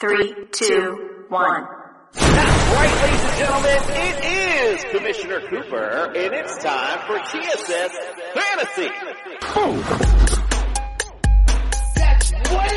Three, two, one. Right, ladies and gentlemen, it is Commissioner Cooper, and it's time for TSS Fantasy. Oh. That's what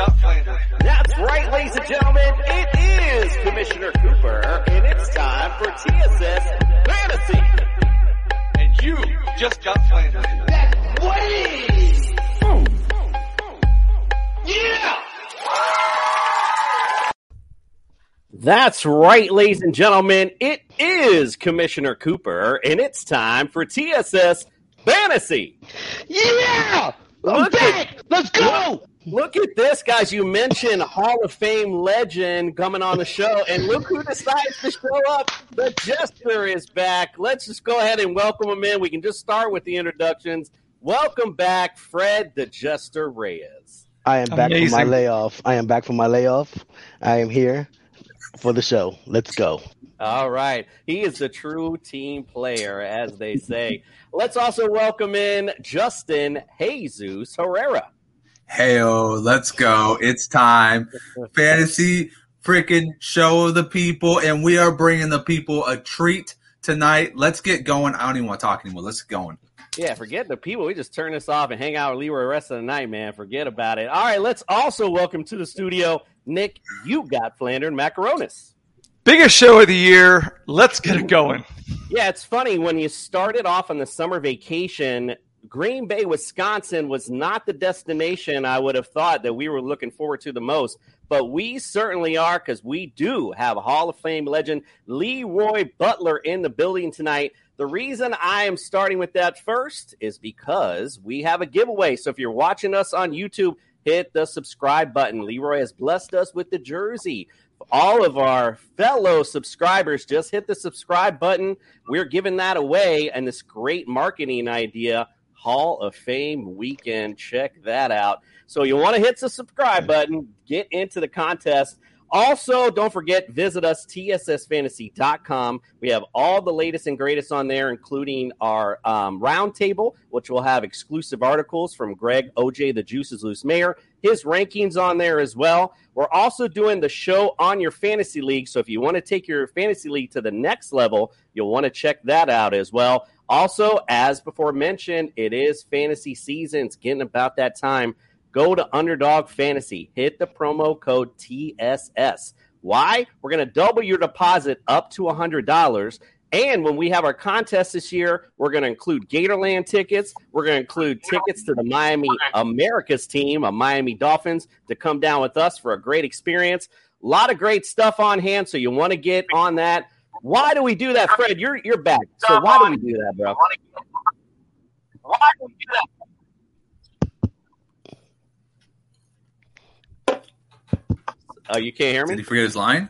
just got planted. That's right, ladies and gentlemen. It is Commissioner Cooper, and it's time for TSS Fantasy. And you just got planted. That's what it is. Yeah. That's right, ladies and gentlemen. It is Commissioner Cooper, and it's time for TSS Fantasy. Yeah! I'm Look at- back! Let's go! Look at this, guys. You mentioned Hall of Fame legend coming on the show, and look who decides to show up. The Jester is back. Let's just go ahead and welcome him in. We can just start with the introductions. Welcome back, Fred the Jester Reyes. I am back from my layoff. I am back from my layoff. I am here for the show. Let's go. All right. He is a true team player, as they say. Let's also welcome in Justin Jesus Herrera. Heyo, let's go. It's time. Fantasy freaking show of the people, and we are bringing the people a treat tonight. Let's get going. I don't even want to talk anymore. Let's get going. Yeah, forget the people. We just turn this off and hang out with Leroy the rest of the night, man. Forget about it. All right, let's also welcome to the studio Nick. You got Flandern Macaronis. Biggest show of the year. Let's get it going. Yeah, it's funny when you started off on the summer vacation. Green Bay, Wisconsin was not the destination I would have thought that we were looking forward to the most, but we certainly are because we do have Hall of Fame legend, Leroy Butler, in the building tonight. The reason I am starting with that first is because we have a giveaway. So if you're watching us on YouTube, hit the subscribe button. Leroy has blessed us with the jersey. All of our fellow subscribers, just hit the subscribe button. We're giving that away and this great marketing idea, Hall of Fame weekend. Check that out. So you want to hit the subscribe button, get into the contest. Also, don't forget, visit us, tssfantasy.com. We have all the latest and greatest on there, including our um, roundtable, which will have exclusive articles from Greg OJ, the Juices Loose Mayor, his rankings on there as well. We're also doing the show on your fantasy league. So if you want to take your fantasy league to the next level, you'll want to check that out as well. Also, as before mentioned, it is fantasy season. It's getting about that time. Go to Underdog Fantasy. Hit the promo code TSS. Why? We're going to double your deposit up to $100. And when we have our contest this year, we're going to include Gatorland tickets. We're going to include tickets to the Miami America's team, a Miami Dolphins, to come down with us for a great experience. A lot of great stuff on hand, so you want to get on that. Why do we do that, Fred? You're you're back. So why do we do that, bro? Why do we do that? Oh, you can't hear me? Did me, he forget his line?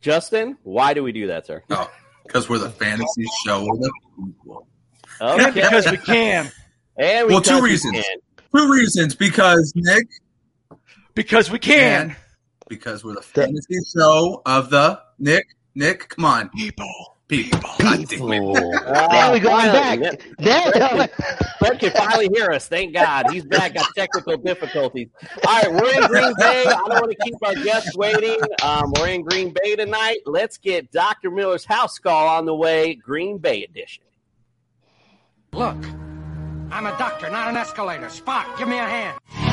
Justin. Why do we do that, sir? Oh, because we're the fantasy show of the. Okay. Because we can. And we Well, two reasons. his hand. Two reasons. Because Nick, Because we can. because we're the fantasy show of the Nick. Nick, come on. People. People. God damn it. People. Oh, There we go. I'm back. There. Bert can finally hear us. Thank God. He's back. Got technical difficulties. All right, we're in Green Bay. I don't want to keep our guests waiting. Um, we're in Green Bay tonight. Let's get Dr. Miller's house call on the way, Green Bay edition. Look, I'm a doctor, not an escalator. Spock, give me a hand.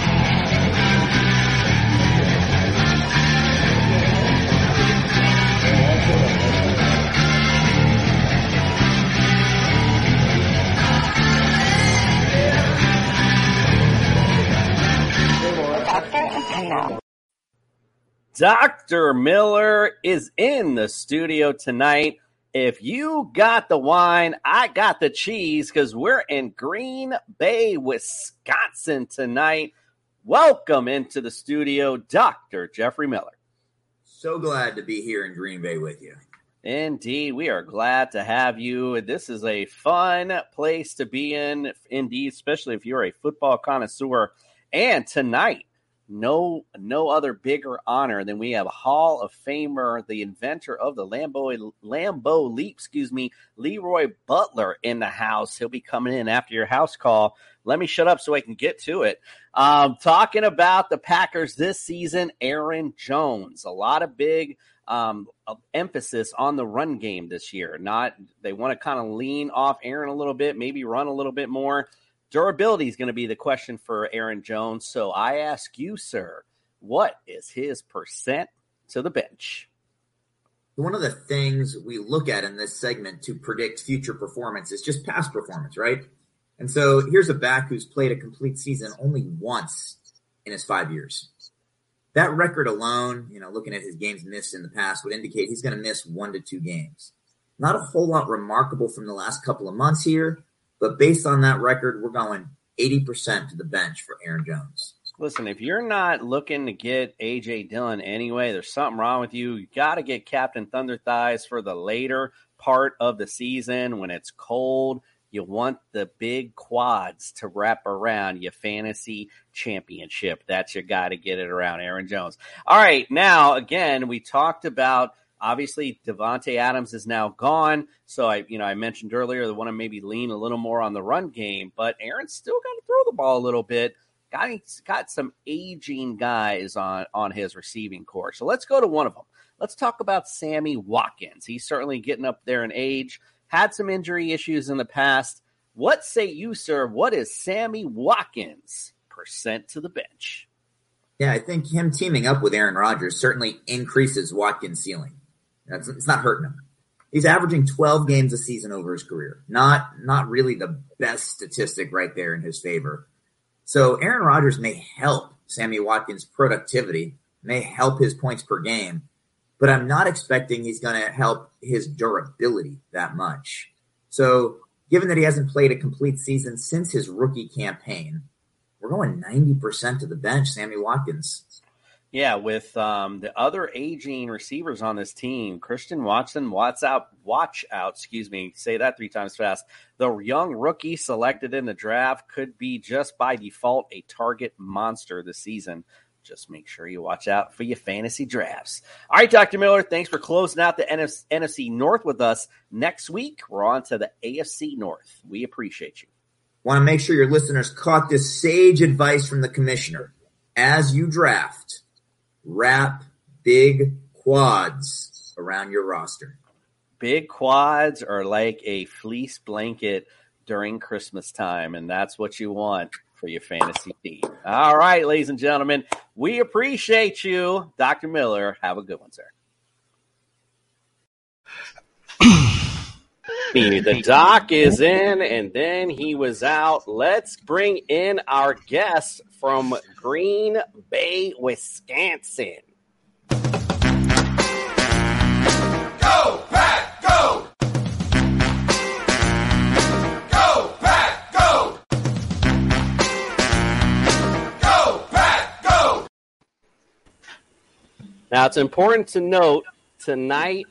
Dr. Miller is in the studio tonight. If you got the wine, I got the cheese because we're in Green Bay, Wisconsin tonight. Welcome into the studio, Dr. Jeffrey Miller. So glad to be here in Green Bay with you. Indeed, we are glad to have you. This is a fun place to be in, indeed, especially if you're a football connoisseur. And tonight, no no other bigger honor than we have Hall of Famer, the inventor of the Lambeau Lambeau Leap, excuse me, Leroy Butler in the house. He'll be coming in after your house call. Let me shut up so I can get to it. Um, talking about the Packers this season, Aaron Jones. A lot of big um, emphasis on the run game this year. Not they want to kind of lean off Aaron a little bit, maybe run a little bit more. Durability is going to be the question for Aaron Jones. So I ask you, sir, what is his percent to the bench? One of the things we look at in this segment to predict future performance is just past performance, right? And so here's a back who's played a complete season only once in his five years. That record alone, you know, looking at his games missed in the past would indicate he's going to miss one to two games. Not a whole lot remarkable from the last couple of months here, but based on that record, we're going 80% to the bench for Aaron Jones. Listen, if you're not looking to get AJ Dillon anyway, there's something wrong with you. You got to get Captain Thunder Thighs for the later part of the season when it's cold. You want the big quads to wrap around your fantasy championship. That's your guy to get it around, Aaron Jones. All right, now again, we talked about obviously Davante Adams is now gone. So I, you know, I mentioned earlier they want to maybe lean a little more on the run game, but Aaron's still got to throw the ball a little bit. Got got some aging guys on on his receiving corps. So let's go to one of them. Let's talk about Sammy Watkins. He's certainly getting up there in age. Had some injury issues in the past. What say you, sir? What is Sammy Watkins percent to the bench? Yeah, I think him teaming up with Aaron Rodgers certainly increases Watkins' ceiling. That's, it's not hurting him. He's averaging 12 games a season over his career. Not not really the best statistic right there in his favor. So Aaron Rodgers may help Sammy Watkins' productivity, may help his points per game, but I'm not expecting he's going to help his durability that much. So given that he hasn't played a complete season since his rookie campaign, we're going 90% to the bench, Sammy Watkins. Yeah, with um, the other aging receivers on this team, Christian Watson, watch out, watch out, excuse me, say that three times fast. The young rookie selected in the draft could be just by default a target monster this season. Just make sure you watch out for your fantasy drafts. All right, Dr. Miller, thanks for closing out the NFC, North with us. Next week, we're on to the AFC North. We appreciate you. Want to make sure your listeners caught this sage advice from the commissioner. As you draft, wrap big quads around your roster. Big quads are like a fleece blanket during Christmas time, and that's what you want for your fantasy team. All right, ladies and gentlemen, we appreciate you. Dr. Miller, have a good one, sir. the doc is in and then he was out. Let's bring in our guest from Green Bay, Wisconsin. Go, Pack, go! Go, Pack, go! Go, Pack, go! Now it's important to note tonight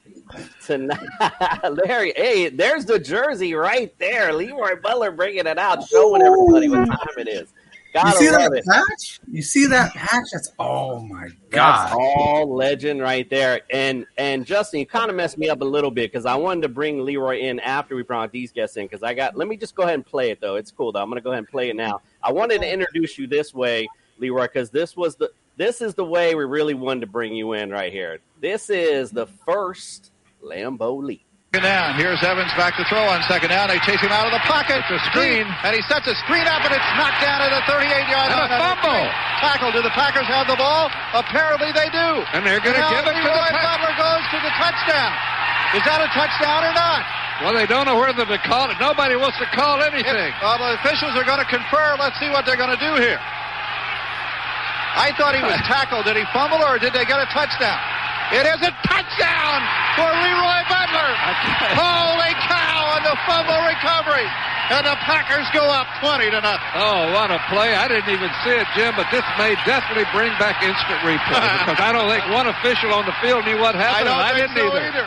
tonight Larry, hey, there's the jersey right there. Leroy Butler bringing it out, showing everybody what time it is. Gotta you see that it. patch? You see that patch? That's oh my That's god! all legend right there. And and Justin, you kind of messed me up a little bit because I wanted to bring Leroy in after we brought these guests in because I got. Let me just go ahead and play it though. It's cool though. I'm gonna go ahead and play it now. I wanted to introduce you this way, Leroy, because this was the this is the way we really wanted to bring you in right here. This is the first Lambeau leap. Second down. Here's Evans back to throw on second down. They chase him out of the pocket. The screen. And he sets a screen up, and it's knocked down at the 38-yard line. And a fumble. Tackle. Do the Packers have the ball? Apparently they do. And they're gonna Now give it to the Leroy Pack- Butler goes to the touchdown. Is that a touchdown or not? Well, they don't know whether to call it. Nobody wants to call anything. Well, the officials are going to confer. Let's see what they're going to do here. I thought he was tackled. Did he fumble or did they get a touchdown? It is a touchdown for Leroy Butler. Holy cow! And the fumble recovery. And the Packers go up 20 to nothing. Oh, what a play. I didn't even see it, Jim, but this may definitely bring back instant replay because I don't think one official on the field knew what I happened. don't and I didn't so either. either.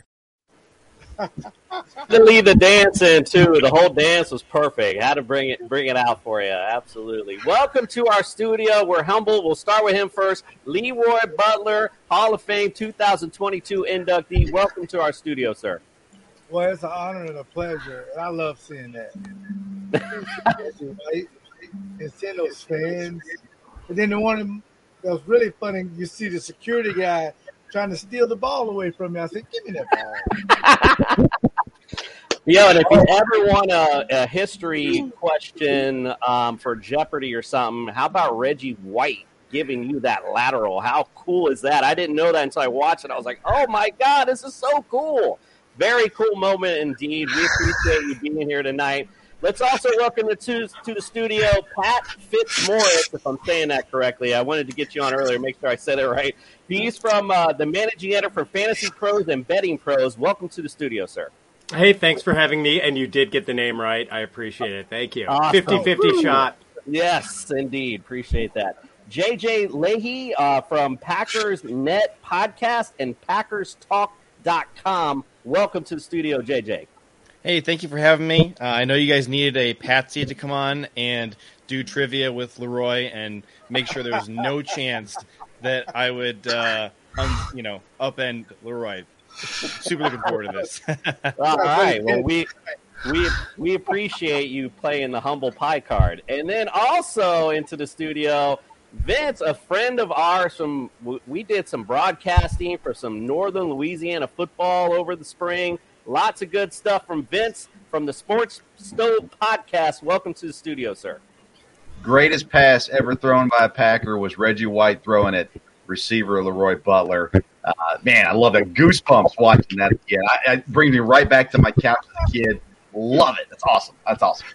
Lead the dance in too. The whole dance was perfect. Had to bring it bring it out for you. Absolutely. Welcome to our studio. We're humble. We'll start with him first. Leroy Butler, Hall of Fame 2022 inductee. Welcome to our studio, sir. Well, it's an honor and a pleasure, I love seeing that. And seeing those fans. And then the one that was really funny, you see the security guy trying to steal the ball away from me. I said, "Give me that ball." Yo, and if you ever want a, a history question um, for Jeopardy or something, how about Reggie White giving you that lateral? How cool is that? I didn't know that until I watched it. I was like, oh my God, this is so cool. Very cool moment indeed. We appreciate you being here tonight. Let's also welcome the to, to the studio Pat Fitzmaurice, if I'm saying that correctly. I wanted to get you on earlier, make sure I said it right. He's from uh, the managing editor for Fantasy Pros and Betting Pros. Welcome to the studio, sir. Hey, thanks for having me. And you did get the name right. I appreciate it. Thank you. Awesome. 50 50 shot. Yes, indeed. Appreciate that. JJ Lahey uh, from Packers Net Podcast and PackersTalk.com. Welcome to the studio, JJ. Hey, thank you for having me. Uh, I know you guys needed a Patsy to come on and do trivia with Leroy and make sure there was no chance that I would, uh, um, you know, upend Leroy. Super looking forward to this. All right. Well, we we we appreciate you playing the humble pie card, and then also into the studio, Vince, a friend of ours from we did some broadcasting for some Northern Louisiana football over the spring. Lots of good stuff from Vince from the Sports Stove podcast. Welcome to the studio, sir. greatest pass ever thrown by a Packer was Reggie White throwing it receiver Leroy Butler. Uh, man, I love it. Goosebumps watching that again. It brings me right back to my couch as a kid. Love it. That's awesome. That's awesome.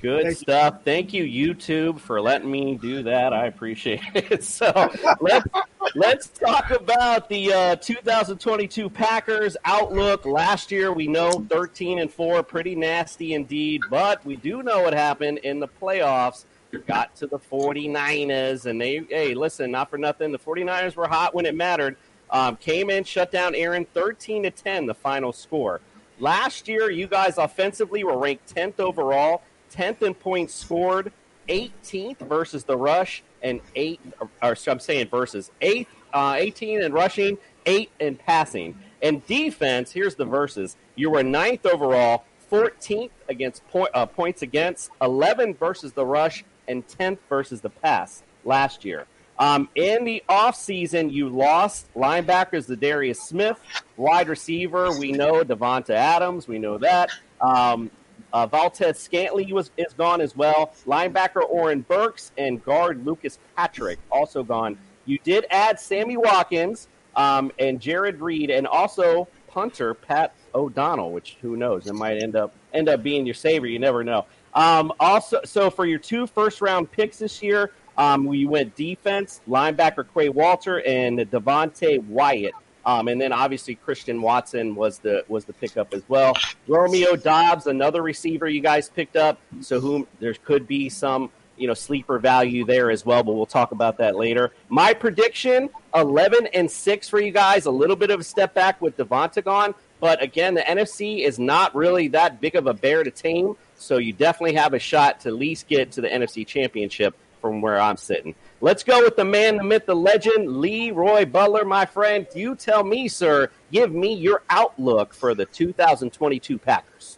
Good stuff. Thank you, YouTube, for letting me do that. I appreciate it. So let's let's talk about the uh, 2022 Packers outlook. Last year, we know 13 and four, pretty nasty indeed. But we do know what happened in the playoffs. Got to the 49ers, and they hey, listen, not for nothing. The 49ers were hot when it mattered. Um, came in, shut down Aaron, 13 to 10, the final score. Last year, you guys offensively were ranked 10th overall, 10th in points scored, 18th versus the rush, and 8th, or, or I'm saying versus 8th, uh, 18 in rushing, 8 in passing. And defense, here's the verses. You were 9th overall, 14th against point, uh, points against, 11 versus the rush, and 10th versus the pass last year. Um, in the offseason, you lost linebackers Za'Darius Smith, wide receiver. We know Davante Adams. We know that. Um, uh, Valdes-Scantling was is gone as well. Linebacker Oren Burks and guard Lucas Patrick also gone. You did add Sammy Watkins um, and Jarran Reed, and also punter Pat O'Donnell, which who knows, it might end up end up being your savior. You never know. Um, also, so for your two first round picks this year, um, we went defense, linebacker Quay Walker and Devonte Wyatt. Um, and then obviously Christian Watson was the was the pickup as well. Romeo Doubs, another receiver you guys picked up. So whom there could be some you know sleeper value there as well, but we'll talk about that later. My prediction: eleven and six for you guys. A little bit of a step back with Davante gone, but again, the NFC is not really that big of a bear to tame. So you definitely have a shot to at least get to the NFC Championship from where I'm sitting. Let's go with the man, the myth, the legend, Leroy Butler, my friend. You tell me, sir. Give me your outlook for the 2022 Packers.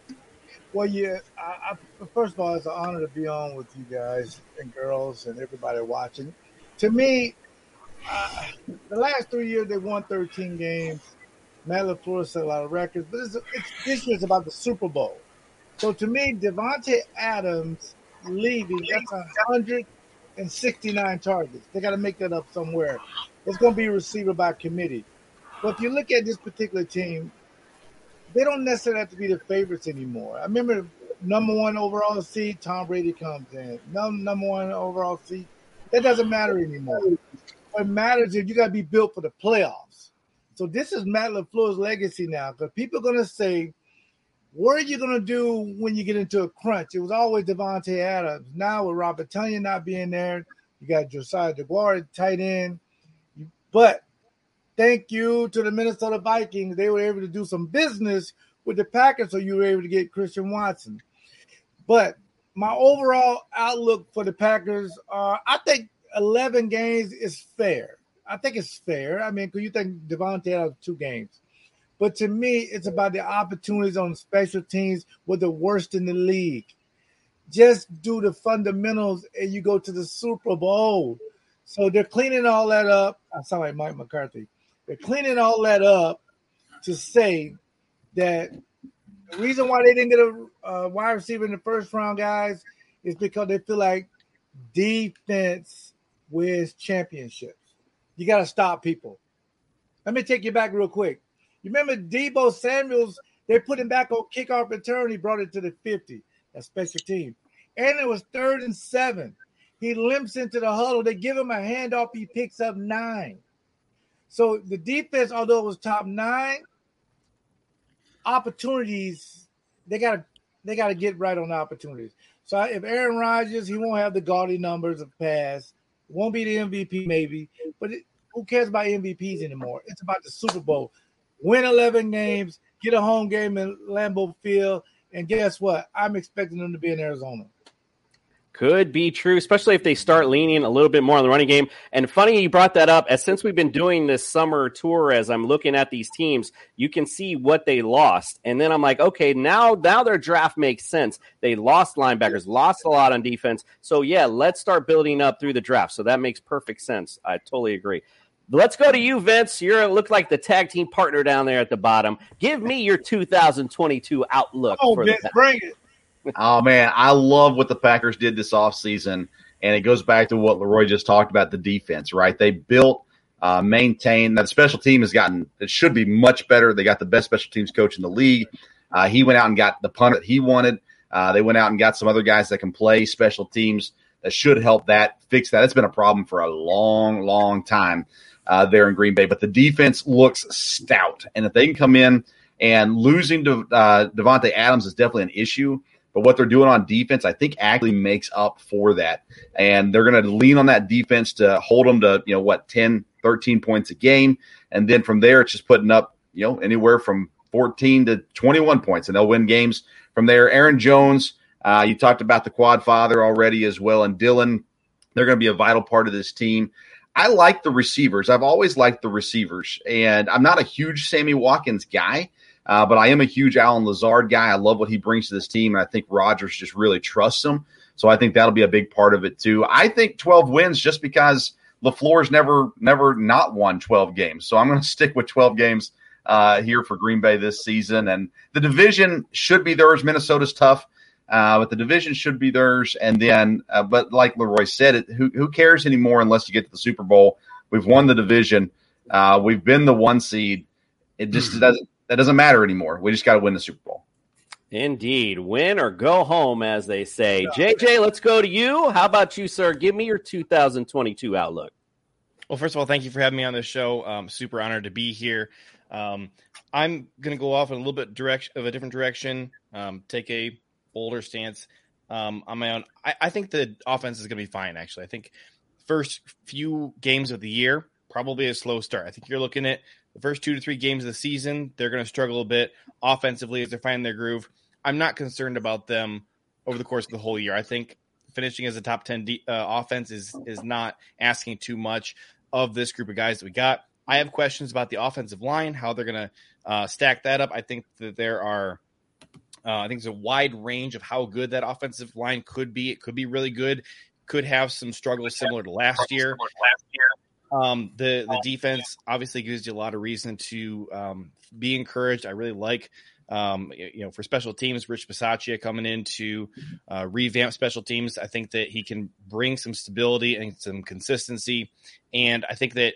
Well, yeah. I, I, first of all, it's an honor to be on with you guys and girls and everybody watching. To me, uh, the last three years they won 13 games. Matt LaFleur set a lot of records, but it's, it's, this year's about the Super Bowl. So to me, Davante Adams leaving, that's a hundred and sixty-nine targets. They got to make that up somewhere. It's going to be receiver by committee. But if you look at this particular team, they don't necessarily have to be the favorites anymore. I remember number one overall seed, Tom Brady comes in. Number number one overall seed, that doesn't matter anymore. What matters is you got to be built for the playoffs. So this is Matt LaFleur's legacy now, because people are going to say what are you going to do when you get into a crunch? It was always Davante Adams. Now with Robert Tonyan not being there, you got Josiah Deguara tight end. But thank you to the Minnesota Vikings. They were able to do some business with the Packers, so you were able to get Christian Watson. But my overall outlook for the Packers are I think 11 games is fair. I think it's fair. I mean, because you think Davante Adams two games. But to me, it's about the opportunities on special teams with the worst in the league. Just do the fundamentals and you go to the Super Bowl. So they're cleaning all that up. I sound like Mike McCarthy. They're cleaning all that up to say that the reason why they didn't get a uh, wide receiver in the first round, guys, is because they feel like defense wins championships. You got to stop people. Let me take you back real quick. You remember Deebo Samuels? They put him back on kickoff return. He brought it to the 50. That special team. And it was third and seven. He limps into the huddle. They give him a handoff. He picks up nine. So the defense, although it was top nine, opportunities they got to they got to get right on the opportunities. So if Aaron Rodgers, he won't have the gaudy numbers of pass. Won't be the MVP maybe, but it, who cares about MVPs anymore? It's about the Super Bowl win 11 games, get a home game in Lambeau Field, and guess what? I'm expecting them to be in Arizona. Could be true, especially if they start leaning a little bit more on the running game. And funny you brought that up. As since we've been doing this summer tour, as I'm looking at these teams, you can see what they lost. And then I'm like, okay, now now their draft makes sense. They lost linebackers, lost a lot on defense. So yeah, let's start building up through the draft. So that makes perfect sense. I totally agree. Let's go to you, Vince. You look like the tag team partner down there at the bottom. Give me your 2022 outlook. Oh, Vince, the- bring it. oh man, I love what the Packers did this offseason. And it goes back to what Leroy just talked about the defense, right? They built, uh, maintained. That special team has gotten, it should be much better. They got the best special teams coach in the league. Uh, he went out and got the punter that he wanted. Uh, they went out and got some other guys that can play special teams that should help that fix that. It's been a problem for a long, long time uh, there in Green Bay. But the defense looks stout, and if they can come in and losing to uh, Davante Adams is definitely an issue. But what they're doing on defense, I think, actually makes up for that. And they're going to lean on that defense to hold them to, you know, what, 10, 13 points a game. And then from there, it's just putting up, you know, anywhere from 14 to 21 points, and they'll win games from there. Aaron Jones, uh, you talked about the quad father already as well, and Dillon, they're going to be a vital part of this team. I like the receivers. I've always liked the receivers, and I'm not a huge Sammy Watkins guy, uh, but I am a huge Allen Lazard guy. I love what he brings to this team, and I think Rodgers just really trusts him. So I think that'll be a big part of it too. I think 12 wins just because LaFleur's never never not won 12 games. So I'm going to stick with 12 games uh, here for Green Bay this season, and the division should be theirs. Minnesota's tough. Uh, but the division should be theirs. And then, uh, but like Leroy said, it, who, who cares anymore unless you get to the Super Bowl? We've won the division. Uh, we've been the one seed. It just doesn't that doesn't matter anymore. We just got to win the Super Bowl. Indeed. Win or go home, as they say. JJ, let's go to you. How about you, sir? Give me your 2022 outlook. Well, first of all, thank you for having me on this show. Um, super honored to be here. Um, I'm going to go off in a little bit direction of a different direction. Um, take a bolder stance um, on my own. I, I think the offense is going to be fine. Actually, I think first few games of the year probably a slow start. I think you're looking at the first two to three games of the season. They're going to struggle a bit offensively as they're finding their groove. I'm not concerned about them over the course of the whole year. I think finishing as a top 10 D, uh, offense is is not asking too much of this group of guys that we got. I have questions about the offensive line, how they're going to uh, stack that up. I think that there are, uh, I think there's a wide range of how good that offensive line could be. It could be really good, could have some struggles similar to last year. Um, the the defense obviously gives you a lot of reason to um, be encouraged. I really like um, you know, for special teams, Rich Bisaccia coming in to uh, revamp special teams. I think that he can bring some stability and some consistency. And I think that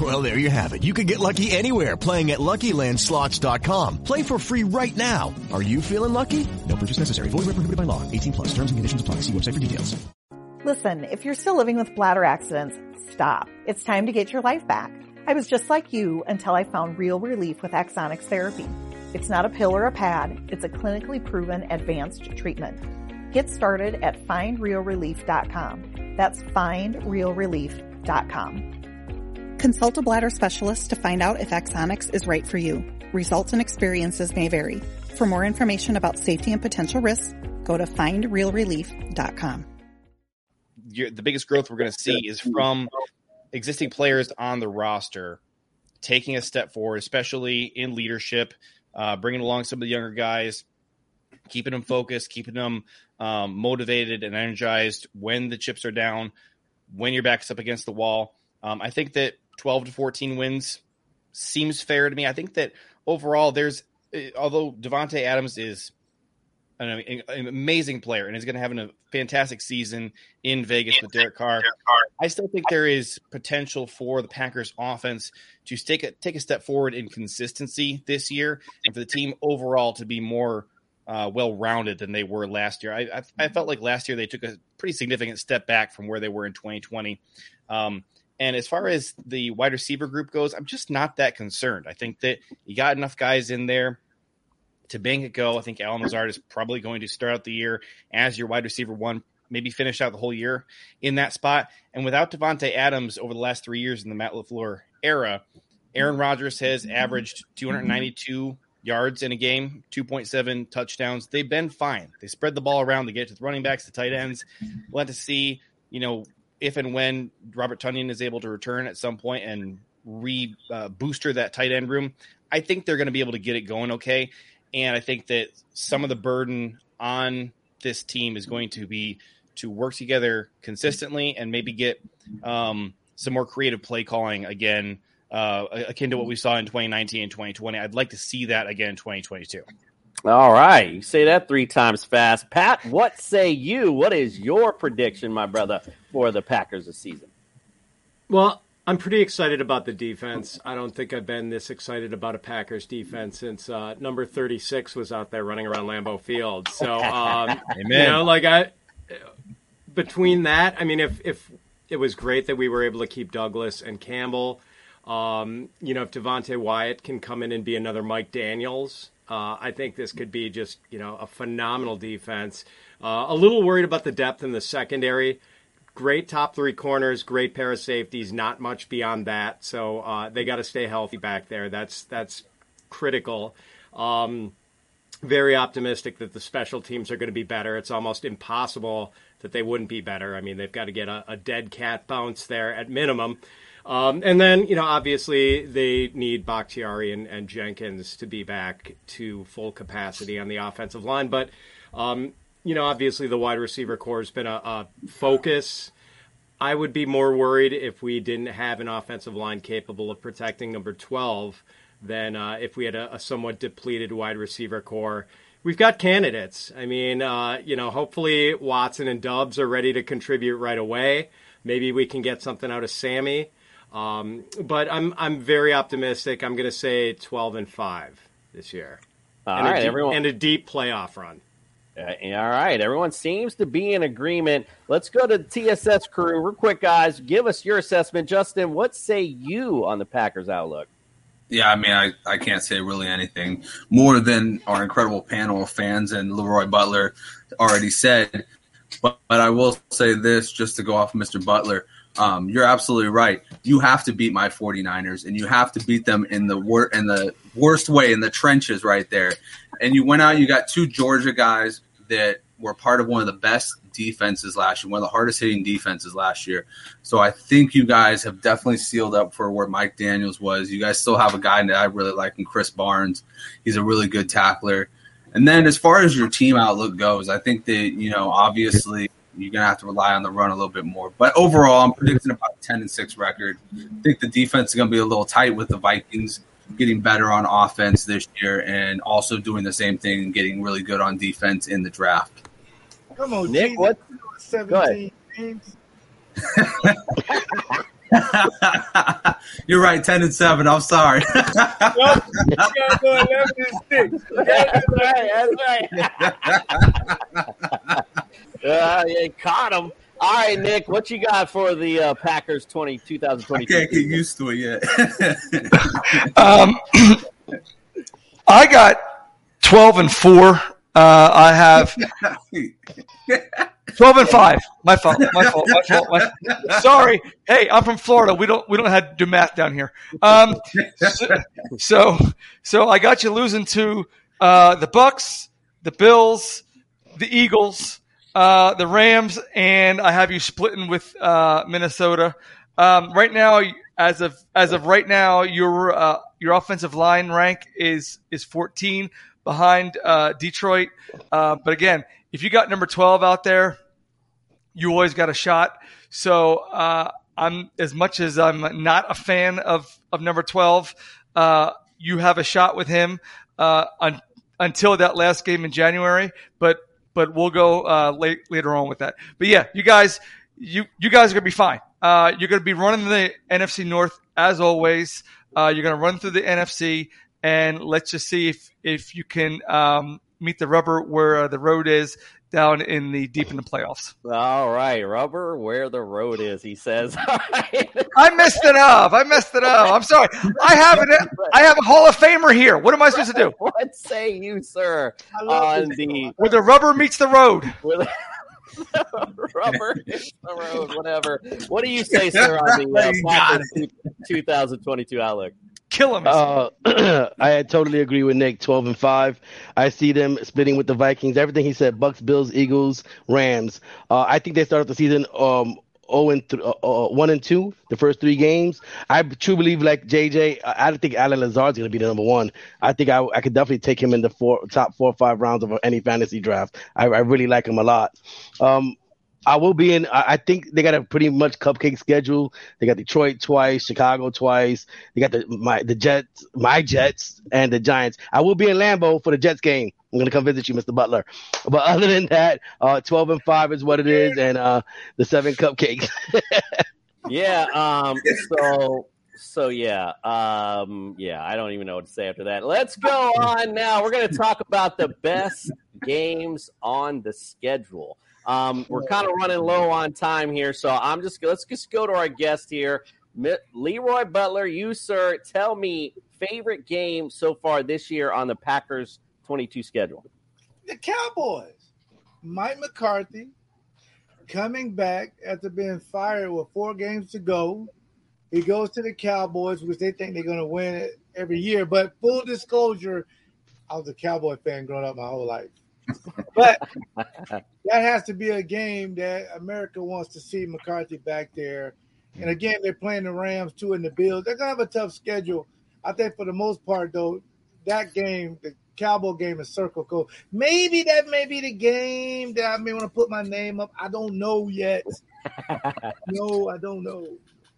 Well, there you have it. You can get lucky anywhere playing at LuckyLandSlots.com. Play for free right now. Are you feeling lucky? No purchase necessary. Void where prohibited by law. 18 plus. Terms and conditions apply. See website for details. Listen, if you're still living with bladder accidents, stop. It's time to get your life back. I was just like you until I found real relief with Axonics therapy. It's not a pill or a pad. It's a clinically proven advanced treatment. Get started at findrealrelief.com. That's findrealrelief.com. Consult a bladder specialist to find out if Axonics is right for you. Results and experiences may vary. For more information about safety and potential risks, go to findrealrelief.com. You're, the biggest growth we're going to see is from existing players on the roster taking a step forward, especially in leadership, uh, bringing along some of the younger guys, keeping them focused, keeping them um, motivated and energized when the chips are down, when your back's up against the wall. Um, I think that 12 to 14 wins seems fair to me. I think that overall, there's although Davante Adams is an, an, amazing player and is going to have a fantastic season in Vegas with Derek Carr. I still think there is potential for the Packers offense to take a, take a step forward in consistency this year and for the team overall to be more uh, well rounded than they were last year. I, I, I, felt like last year they took a pretty significant step back from where they were in 2020. Um, and as far as the wide receiver group goes, I'm just not that concerned. I think that you got enough guys in there to bank it go. I think Allen Lazard is probably going to start out the year as your wide receiver one, maybe finish out the whole year in that spot. And without Davante Adams over the last three years in the Matt LaFleur era, Aaron Rodgers has averaged 292 yards in a game, 2.7 touchdowns. They've been fine. They spread the ball around. They get to the running backs, the tight ends. We'll have to see, you know, if and when Robert Tonyan is able to return at some point and re uh, booster that tight end room. I think they're going to be able to get it going okay. And I think that some of the burden on this team is going to be to work together consistently and maybe get um, some more creative play calling again, uh, akin to what we saw in 2019 and 2020. I'd like to see that again in 2022. All right. You say that three times fast. Pat, what say you? What is your prediction, my brother, for the Packers this season? Well, I'm pretty excited about the defense. I don't think I've been this excited about a Packers defense since uh, number 36 was out there running around Lambeau Field. So, um, Amen. you know, like I, between that, I mean, if if it was great that we were able to keep Douglas and Campbell, um, you know, if Devonte Wyatt can come in and be another Mike Daniels, uh, I think this could be just you know a phenomenal defense. Uh, a little worried about the depth in the secondary great top three corners, great pair of safeties, not much beyond that. So uh, they got to stay healthy back there. That's that's critical. Um, very optimistic that the special teams are going to be better. It's almost impossible that they wouldn't be better. I mean, they've got to get a, a dead cat bounce there at minimum. Um, and then, you know, obviously they need Bakhtiari and, and, Jenkins to be back to full capacity on the offensive line. But um, you know, obviously the wide receiver corps has been a, a focus. I would be more worried if we didn't have an offensive line capable of protecting number 12 than uh, if we had a, a, somewhat depleted wide receiver corps. We've got candidates. I mean, uh, you know, hopefully Watson and Doubs are ready to contribute right away. Maybe we can get something out of Sammy. Um, but I'm I'm very optimistic. I'm going to say 12 and five this year. All and right, a deep, everyone. and a deep playoff run. Uh, all right, everyone seems to be in agreement. Let's go to the TSS crew real quick, guys. Give us your assessment, Justin. What say you on the Packers' outlook? Yeah, I mean, I, I can't say really anything more than our incredible panel of fans and Leroy Butler already said. But, but I will say this just to go off Mr. Butler. Um, you're absolutely right. You have to beat my 49ers, and you have to beat them in the wor- in the worst way in the trenches right there. And you went out, you got two Georgia guys that were part of one of the best defenses last year, one of the hardest hitting defenses last year. So I think you guys have definitely sealed up for where Mike Daniels was. You guys still have a guy that I really like in Krys Barnes. He's a really good tackler. And then as far as your team outlook goes, I think that, you know, obviously you're gonna have to rely on the run a little bit more. But overall, I'm predicting about a 10 and 6 record. I think the defense is gonna be a little tight with the Vikings getting better on offense this year and also doing the same thing and getting really good on defense in the draft. Come on, Nick, G, what- 17 games. You're right, 10 and 7. I'm sorry. Nope. You gotta go 11 and 6. That's right. That's right. uh, you caught him. All right, Nick, what you got for the uh, Packers 20, I can't get used to it yet. Um, I got 12 and 4. Uh, I have 12 and 5. My fault. My fault. My fault. My, sorry. Hey, I'm from Florida. We don't we don't have to do math down here. Um, so, so so I got you losing to uh, the Bucks, the Bills, the Eagles, uh, the Rams, and I have you splitting with uh, Minnesota. Um, right now, as of as of right now, your uh, your offensive line rank is is 14 behind uh, Detroit. Uh, but again, if you got number 12 out there, you always got a shot. So uh, I'm as much as I'm not a fan of of number 12, uh, you have a shot with him uh, un- until that last game in January. But but we'll go uh, late, later on with that. But yeah, you guys, you you guys are gonna be fine. Uh, you're gonna be running the NFC North as always. Uh, you're gonna run through the NFC, and let's just see if if you can um, meet the rubber where uh, the road is down in the deep in the playoffs. All right, rubber where the road is, he says. All right. I messed it up. I messed it up. I'm sorry. I have an I have a Hall of Famer here. What am I supposed to do? What say you, sir, on the Where the rubber meets the road. rubber the road, whatever. What do you say, sir, on the uh, 2022 outlook? Kill him. Uh, I totally agree with Nick. Twelve and five. I see them splitting with the Vikings. Everything he said: Bucks, Bills, Eagles, Rams. Uh, I think they started the season um zero and th- uh, uh, one and two. The first three games. I truly believe, like JJ, I, I don't think Allen Lazard's going to be the number one. I think I I could definitely take him in the four top four or five rounds of any fantasy draft. I, I really like him a lot. Um, I will be in. I think they got a pretty much cupcake schedule. They got Detroit twice, Chicago twice. They got the my the Jets, my Jets, and the Giants. I will be in Lambeau for the Jets game. I'm gonna come visit you, Mr. Butler. But other than that, uh, 12 and five is what it is, and uh, the seven cupcakes. Yeah. Um. So. So yeah. Um. Yeah. I don't even know what to say after that. Let's go on now. We're to talk about the best games on the schedule. Um. We're kind of running low on time here, so I'm just let's just go to our guest here, Mi- Leroy Butler. You sir, tell me favorite game so far this year on the Packers 22 schedule. The Cowboys. Mike McCarthy coming back after being fired with four games to go. He goes to the Cowboys, which they think they're going to win it every year. But full disclosure, I was a Cowboy fan growing up my whole life. But that has to be a game that America wants to see McCarthy back there. And again, they're playing the Rams too in the Bills. They're gonna have a tough schedule. I think for the most part, though, that game, the Cowboy game is circle code. Maybe that may be the game that I may want to put my name up. I don't know yet. no, I don't know.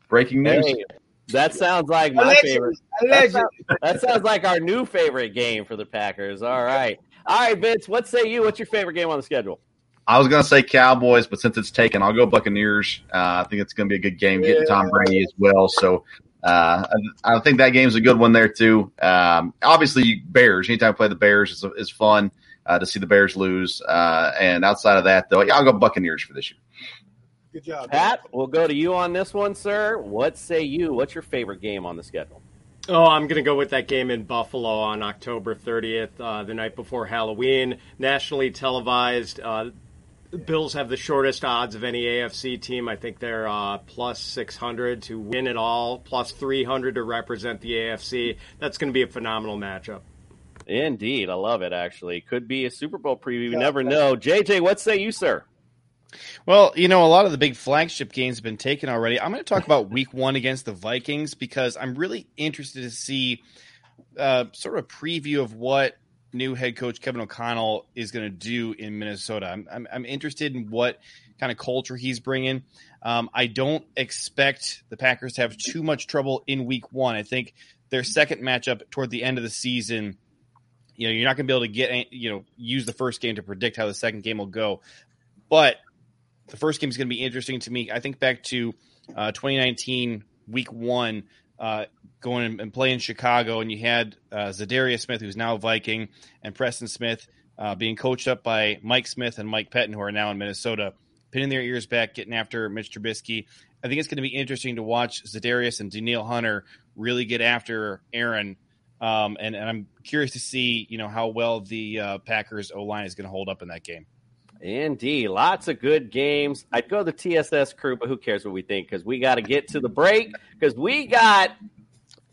Breaking news. Hey, that sounds like my Allegedly. favorite. That, sounds, that sounds like our new favorite game for the Packers. All right. All right, Vince, what say you? What's your favorite game on the schedule? I was going to say Cowboys, but since it's taken, I'll go Buccaneers. Uh, I think it's going to be a good game, getting Tom Brady as well. So uh, I, I think that game's a good one there too. Um, obviously, Bears. Anytime I play the Bears is, is fun uh, to see the Bears lose. Uh, and outside of that, though, yeah, I'll go Buccaneers for this year. Good job. Pat, we'll go to you on this one, sir. What say you? What's your favorite game on the schedule? Oh, I'm going to go with that game in Buffalo on October 30th, uh, the night before Halloween. Nationally televised. Uh, Bills have the shortest odds of any AFC team. I think they're uh, plus 600 to win it all, plus 300 to represent the AFC. That's going to be a phenomenal matchup. Indeed. I love it, actually. Could be a Super Bowl preview. You never know. JJ, what say you, sir? Well, you know, a lot of the big flagship games have been taken already. I'm going to talk about week one against the Vikings because I'm really interested to see uh, sort of a preview of what new head coach Kevin O'Connell is going to do in Minnesota. I'm, I'm, I'm, interested in what kind of culture he's bringing. Um, I don't expect the Packers to have too much trouble in week one. I think their second matchup toward the end of the season, you know, you're not going to be able to get, you know, use the first game to predict how the second game will go. But the first game is going to be interesting to me. I think back to uh, 2019 week one, uh, going and playing Chicago, and you had uh, Za'Darius Smith, who's now Viking, and Preston Smith uh, being coached up by Mike Smith and Mike Pettine, who are now in Minnesota, pinning their ears back, getting after Mitch Trubisky. I think it's going to be interesting to watch Za'Darius and Danielle Hunter really get after Aaron. Um, and, and I'm curious to see, you know, how well the uh, Packers O line is going to hold up in that game. Indeed. Lots of good games. I'd go the TSS crew, but who cares what we think? Because we got to get to the break because we got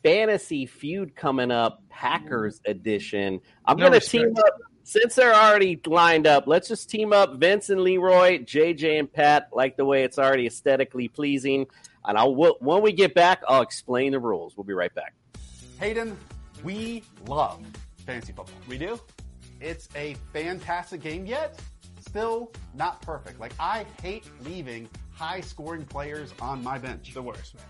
fantasy feud coming up, Packers edition. I'm No going to team up. Since they're already lined up, let's just team up Vince and Leroy, JJ and Pat. Like the way it's already aesthetically pleasing. And I'll when we get back, I'll explain the rules. We'll be right back. Hayden, we love fantasy football. We do? It's a fantastic game, yet still not perfect. Like, I hate leaving high scoring players on my bench. The worst, man.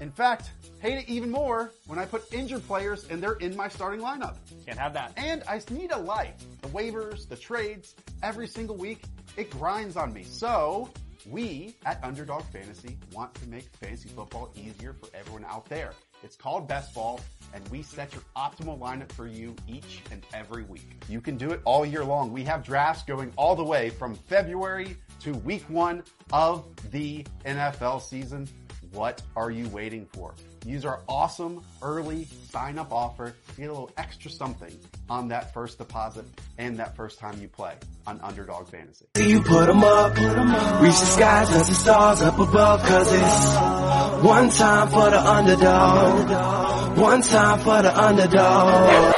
In fact, hate it even more when I put injured players and they're in my starting lineup. Can't have that. And I need a life. The waivers, the trades, every single week, it grinds on me. So, we at Underdog Fantasy want to make fantasy football easier for everyone out there. It's called Best Ball, and we set your optimal lineup for you each and every week. You can do it all year long. We have drafts going all the way from February to week one of the NFL season. What are you waiting for? Use our awesome early sign up offer to get a little extra something on that first deposit and that first time you play on Underdog Fantasy. You put 'em up, reach the skies, let the stars up above, cause it's one time for the underdog, one time for the underdog.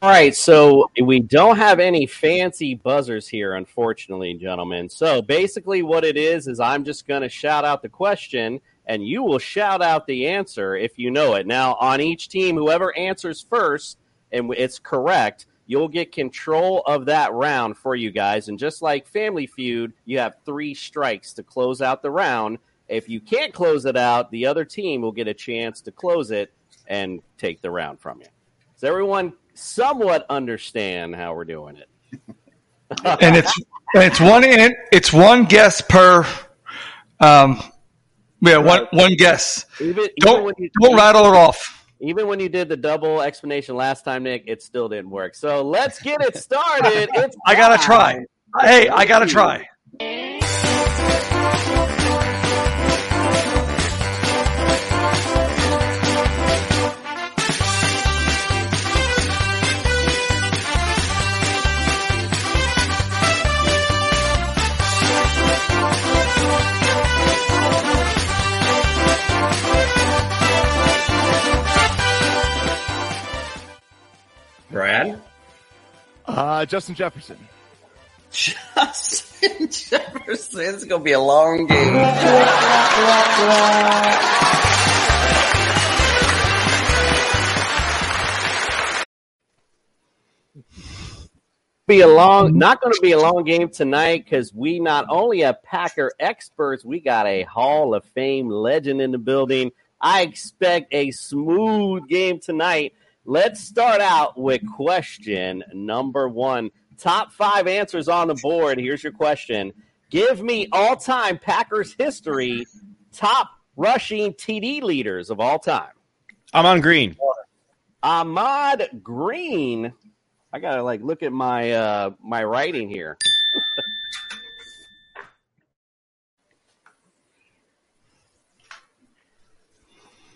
All right, so we don't have any fancy buzzers here, unfortunately, gentlemen. So basically, what it is is I'm just going to shout out the question, and you will shout out the answer if you know it. Now, on each team, whoever answers first and it's correct, you'll get control of that round for you guys. And just like Family Feud, you have three strikes to close out the round. If you can't close it out, the other team will get a chance to close it and take the round from you. Does everyone somewhat understand how we're doing it? and it's it's one it's one guess per um yeah one one guess. Even, don't even when you, don't rattle it off. Even when you did the double explanation last time, Nick, it still didn't work. So let's get it started. It's i gotta try. hey i gotta try Brad? Uh, Justin Jefferson. Justin Jefferson. It's going to be a long game. be a long, not going to be a long game tonight because we not only have Packer experts, we got a Hall of Fame legend in the building. I expect a smooth game tonight. Let's start out with question number one. Top five answers on the board. Here's your question. Give me all time Packers history, top rushing TD leaders of all time. I'm on green. Ahmad Green. I gotta like look at my uh my writing here.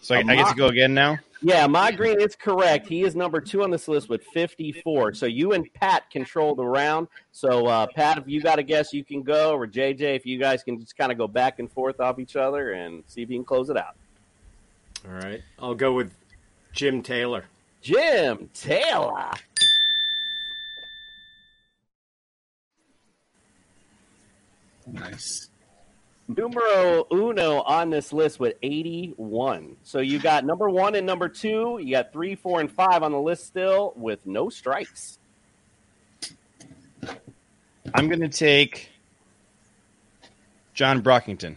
So I, I get to go again now. Yeah, my green is correct. He is number two on this list with 54. So you and Pat control the round. So uh, Pat, if you got a guess, you can go, or JJ, if you guys can just kind of go back and forth off each other and see if you can close it out. All right. I'll go with Jim Taylor. Jim Taylor. Nice. Numero uno on this list with 81. So you got number one and number two. You got three, four, and five on the list still with no strikes. I'm going to take John Brockington.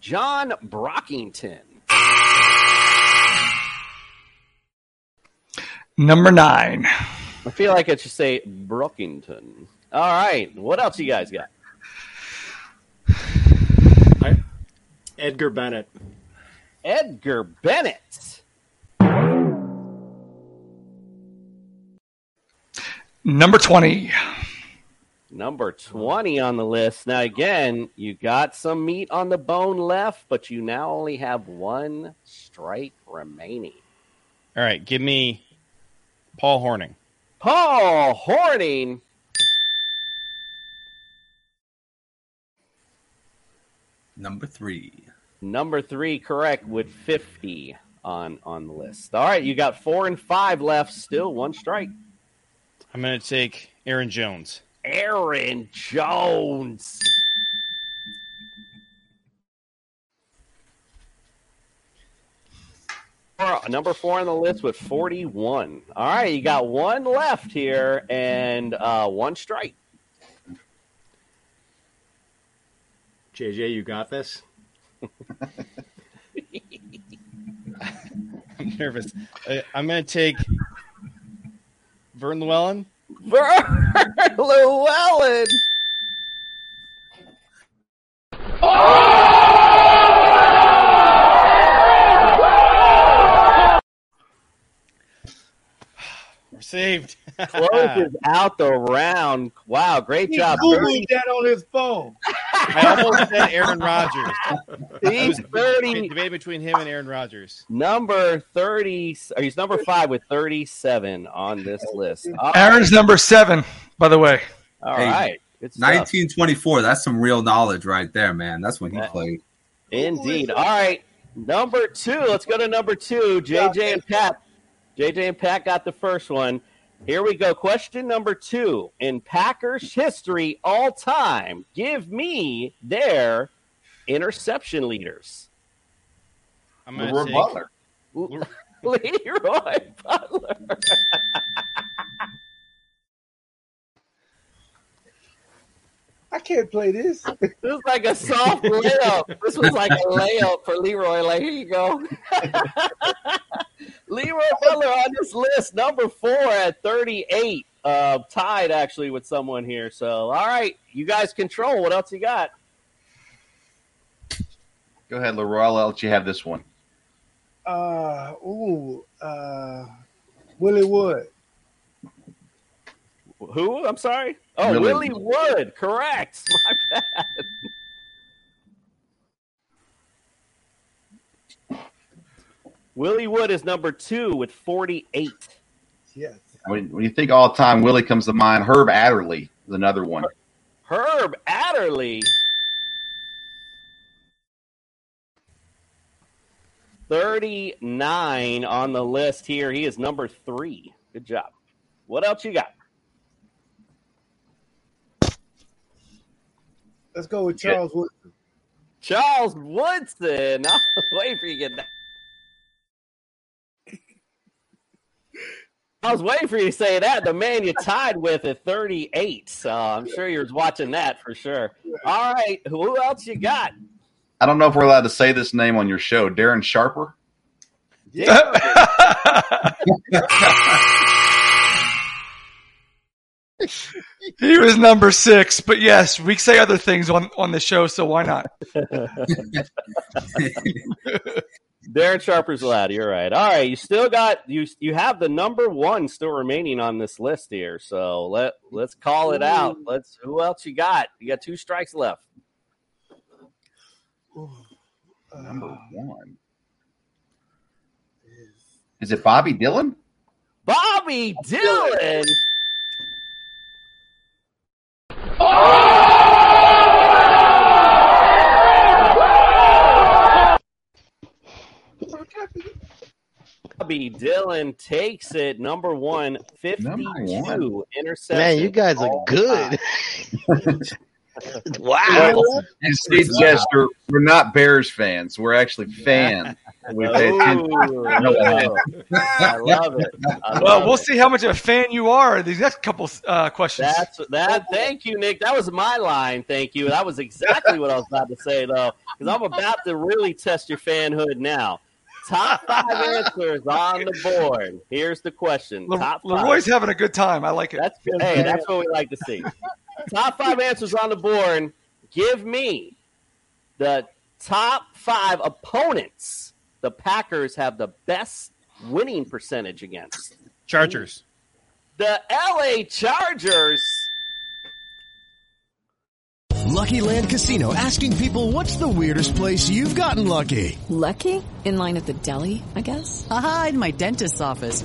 John Brockington. Number nine. I feel like I should say Brockington. All right. What else you guys got? Edgar Bennett. Edgar Bennett. Number 20. Number 20 on the list. Now, again, you got some meat on the bone left, but you now only have one strike remaining. All right, give me Paul Hornung. Paul Hornung. Number three. Number three, correct, with 50 on, on the list. All right, you got four and five left, still one strike. I'm going to take Aaron Jones. Aaron Jones. Four- Number four on the list with 41. All right, you got one left here and uh, one strike. JJ, you got this? I'm nervous. Uh, I'm going to take Verne Lewellen. Verne Lewellen. We're saved. Closes out the round. Wow, great He job. Googled that on his phone. I almost said Aaron Rodgers. He's I 30. Debate between him and Aaron Rodgers. Number 30, he's number five with 37 on this list. All Aaron's number seven, by the way. All Hey, right. Good 1924. That's some real knowledge right there, man. That's when he played. Indeed. All right. Number two. Let's go to number two. JJ and Pat. JJ and Pat got the first one. Here we go. Question number two. In Packers history all time, give me their interception leaders. I'm going Leroy take Butler. Leroy Butler. I can't play this. This was like a soft layup. This was like a layup for Leroy. Like, here you go. Leroy Butler on this list, number four at 38. Uh, tied actually with someone here. So, all right, you guys control. What else you got? Go ahead, Leroy. I'll let you have this one. Uh, ooh, uh, Willie Wood. Who? I'm sorry. Oh, Willie Willie Wood. Correct. My bad. Willie Wood is number two with 48. Yes. When, when you think all time, Willie comes to mind. Herb Adderley is another one. Herb Adderley. 39 on the list here. He is number three. Good job. What else you got? Let's go with Charles Woodson. Charles Woodson. I'll wait for you to get that. I was waiting for you to say that. The man you tied with at 38. So I'm sure you're watching that for sure. All right. Who else you got? I don't know if we're allowed to say this name on your show. Darren Sharper. He was number six, but yes, we say other things on, on the show, so why not? Darren Sharper's lad. You're right. All right. You still got you. You have the number one still remaining on this list here. So let let's call it out. Let's. Who else you got? You got two strikes left. Number one. Is it Bobby Dillon? Bobby Dillon. Bobby Dillon takes it. Number one, 52 interceptions. Man, you guys are good. time. wow. And Steve Jester, we're not Bears fans. We're actually fans. We pay attention. I love it. I Well, love we'll it. see how much of a fan you are. These next couple uh, questions. That's that. Thank you, Nick. That was my line. Thank you. That was exactly what I was about to say, though, because I'm about to really test your fanhood now. Top five answers on the board. Here's the question. Le- Top five. Leroy's having a good time. I like it. That's good. Hey, that's what we like to see. Top five answers on the board. Give me the top five opponents the Packers have the best winning percentage against. Chargers. The LA Chargers. Lucky Land Casino asking people what's the weirdest place you've gotten lucky? Lucky? In line at the deli, I guess? Aha, in my dentist's office.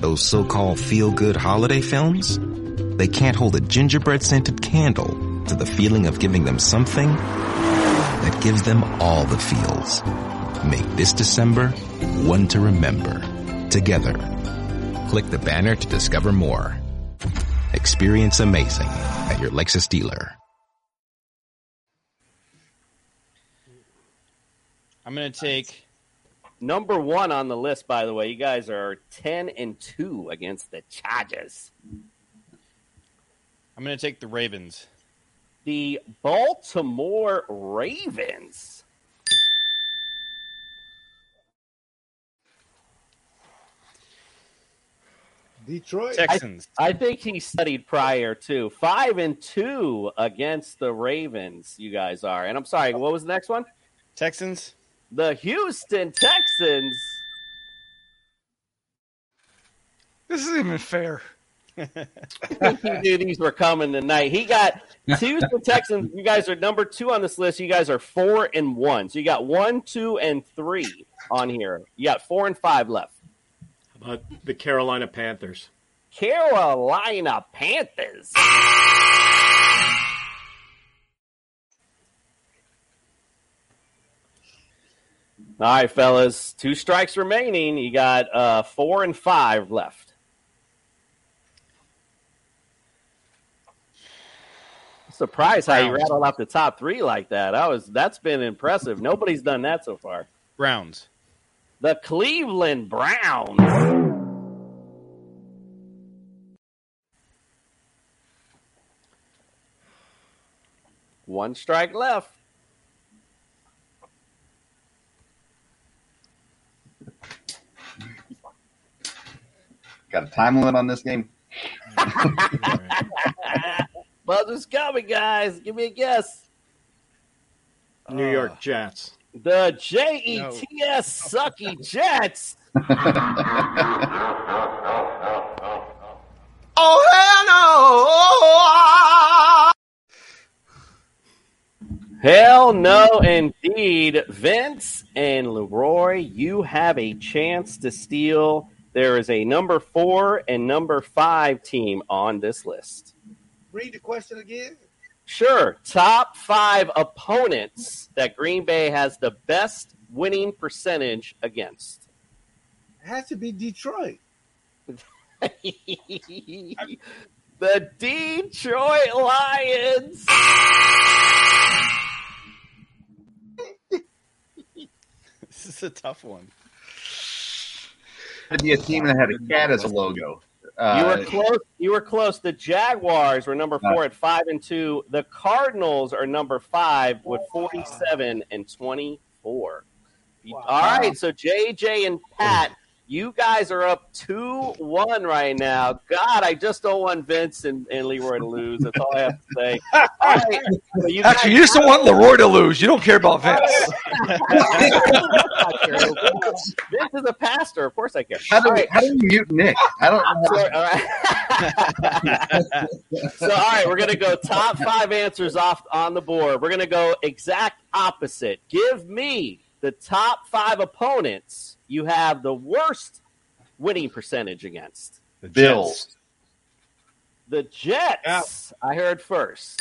Those so-called feel-good holiday films? They can't hold a gingerbread scented candle to the feeling of giving them something that gives them all the feels. Make this December one to remember. Together. Click the banner to discover more. Experience amazing at your Lexus dealer. I'm going to take Number one on the list, by the way. You guys are ten and two against the Chargers. I'm going to take the Ravens. The Baltimore Ravens. Detroit. Texans. I, I think he studied prior too. Five and two against the Ravens. You guys are, and I'm sorry. What was the next one? Texans. The Houston Texans. This isn't even fair. he knew these were coming tonight. He got Houston Texans. You guys are number two on this list. You guys are four and one. So you got one, two, and three on here. You got four and five left. How about the Carolina Panthers? Carolina Panthers. All right, fellas. Two strikes remaining. You got uh, four and five left. Surprised how you rattled off the top three like that. I was that's been impressive. Nobody's done that so far. Browns. The Cleveland Browns. One strike left. Got a time limit on this game? Buzzer's coming, guys. Give me a guess. New uh, York Jets. The J E T S sucky Jets. Oh, hell no! Hell no, indeed. Vince and Leroy, you have a chance to steal there is a number four and number five team on this list. Read the question again. Sure. Top five opponents that Green Bay has the best winning percentage against. It has to be Detroit. the Detroit Lions. This is a tough one. It'd be a team that had a cat as a logo. you Uh, were close. You were close. The Jaguars were number four at five and two. The Cardinals are number five with forty-seven and twenty-four. All right, so JJ and Pat, you guys are up two one right now. God, I just don't want Vince and, and Leroy to lose. That's all I have to say. All right, so you Actually, guys- you just don't want Leroy to lose. You don't care about Vince. Vince is a pastor. Of course I care. how do, All right. how do you mute Nick? I don't know. All right. so, all right, we're going to go top five answers off on the board. We're going to go exact opposite. Give me the top five opponents you have the worst winning percentage against. The Bills. The Jets. I heard first.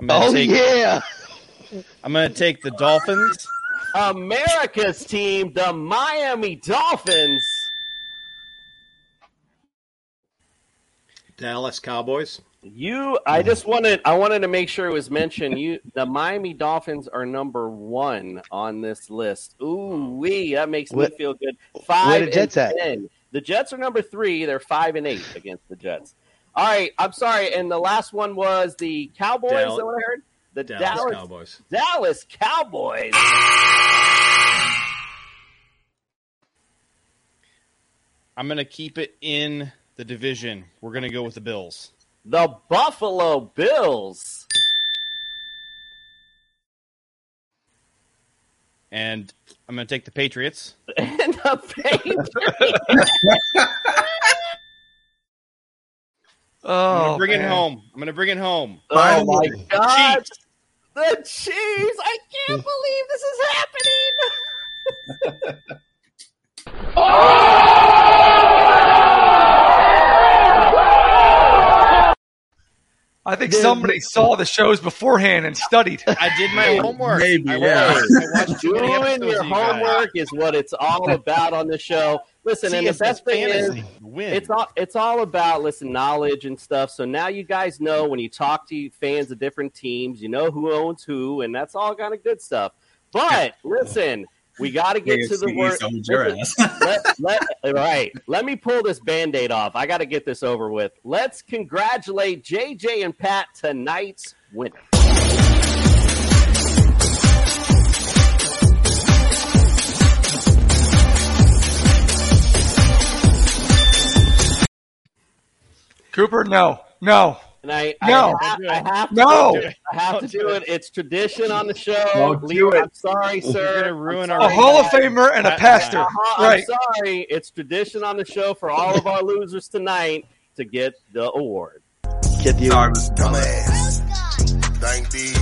I'm gonna Oh, take, yeah. I'm gonna take the Dolphins. America's team, the Miami Dolphins. Dallas Cowboys. You, I just wanted, I wanted to make sure it was mentioned. You, the Miami Dolphins are number one on this list. Ooh, wee, that makes Where- me feel good. Five where the Jets and at? 10. The Jets are number three. They're five and eight against the Jets. All right, I'm sorry. And the last one was the Cowboys. Dal- that what I heard? The Dallas Dallas, Cowboys. Dallas Cowboys. I'm gonna keep it in the division. We're gonna go with the Bills. The Buffalo Bills. And I'm gonna take the Patriots. And the Patriots. oh, I'm Oh, gonna bring it home. I'm gonna bring it home. Oh my oh, God! The Chiefs! I can't believe this is happening. Oh! I think somebody saw the shows beforehand and studied. I did my homework. Maybe, I yeah. watched, I watched too many Doing your of you homework is what it's all about on the show. Listen, and the TSS best thing fantasy. is, Win. it's all it's all about listen knowledge and stuff. So now you guys know when you talk to fans of different teams, you know who owns who, and that's all kind of good stuff. But listen, we got to get to the AFC word. East owns your listen, ass. let, let, all right, let me pull this band-aid off. I got to get this over with. Let's congratulate JJ and Pat tonight's winner. Cooper, no, no. And I, No. I, have, I have to No. do it. I have to do it. It's tradition on the show. Don't do it. I'm sorry, You're sir. gonna ruin I'm our A. Hall of Famer and a pastor. Uh-huh, Right. I'm sorry. It's tradition on the show for all of our losers tonight to get the award. Get the Sorry, Mr. Butler. Thank thee.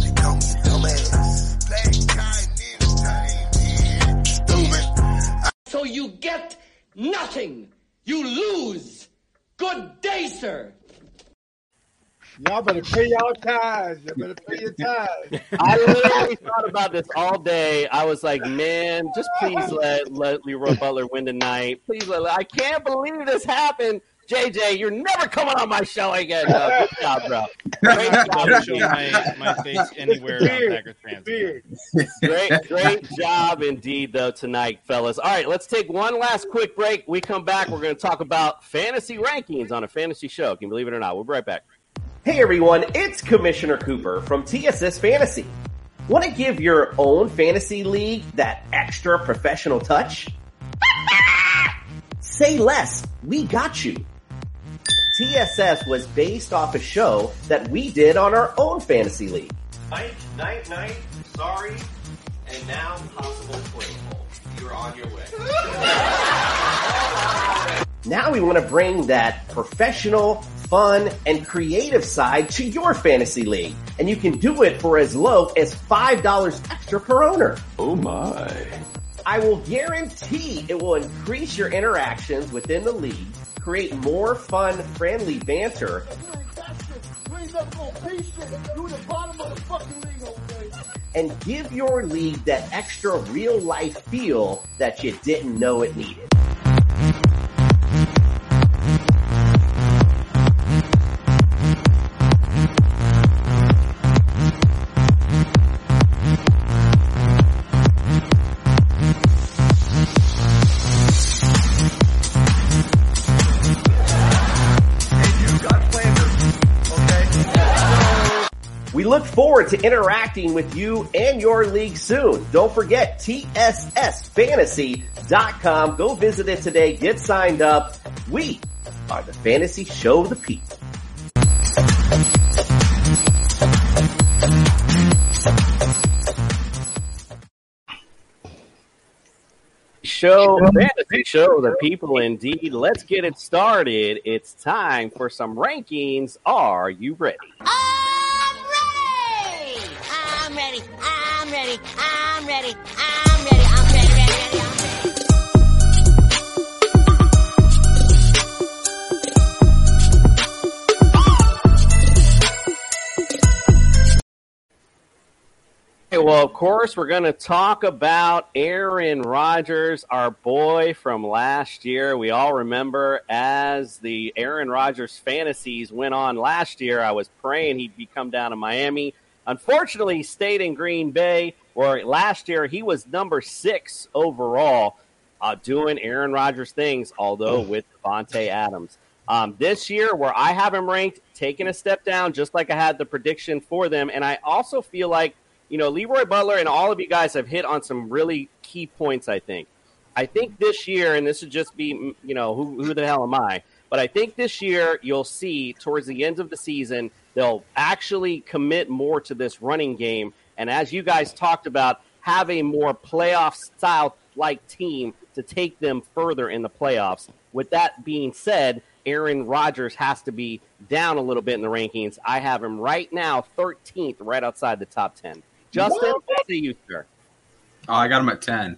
She call me dumbass. Stupid. So you get nothing. You lose. Good day, sir. Y'all better pay y'all tithes. Y'all better pay your tithes. I literally thought about this all day. I was like, man, just please let, let Leroy Butler win tonight. Please let. I can't believe this happened. JJ, you're never coming on my show again. Uh, good job, bro. Great job. Don't show my, my face anywhere on Beard. Packers fans. Beard. Great, great job indeed, though, tonight, fellas. All right, let's take one last quick break. We come back. We're going to talk about fantasy rankings on a fantasy show. Can you believe it or not? We'll be right back. Hey everyone, it's Commissioner Cooper from TSS Fantasy. Want to give your own fantasy league that extra professional touch? Say less, we got you. TSS was based off a show that we did on our own fantasy league. Night, night, night, sorry, and now possible play hole. You're on your way. Now we want to bring that professional fun, and creative side to your fantasy league. And you can do it for as low as $5 extra per owner. Oh my. I will guarantee it will increase your interactions within the league, create more fun, friendly banter, and give your league that extra real life feel that you didn't know it needed. Look forward to interacting with you and your league soon. Don't forget TSSFantasy.com. Go visit it today. Get signed up. We are the fantasy show of the people. Show fantasy show the people indeed. Let's get it started. It's time for some rankings. Are you ready? I'm ready. I'm ready. I'm ready. I'm ready. I'm ready. I'm ready. ready, ready. Well, of course, we're going to talk about Aaron Rodgers, our boy from last year. We all remember as the Aaron Rodgers fantasies went on last year, I was praying he'd be come down to Miami. Unfortunately, he stayed in Green Bay, where last year he was number six overall, uh, doing Aaron Rodgers things, although with Davante Adams. Um, this year, where I have him ranked, taking a step down, just like I had the prediction for them. And I also feel like you know, Leroy Butler and all of you guys have hit on some really key points, I think. I think this year, and this would just be, you know, who, who the hell am I? But I think this year you'll see towards the end of the season, they'll actually commit more to this running game. And as you guys talked about, have a more playoff style like team to take them further in the playoffs. With that being said, Aaron Rodgers has to be down a little bit in the rankings. I have him right now 13th, right outside the top 10. Justin, what say you, sir? Oh, I got him at ten.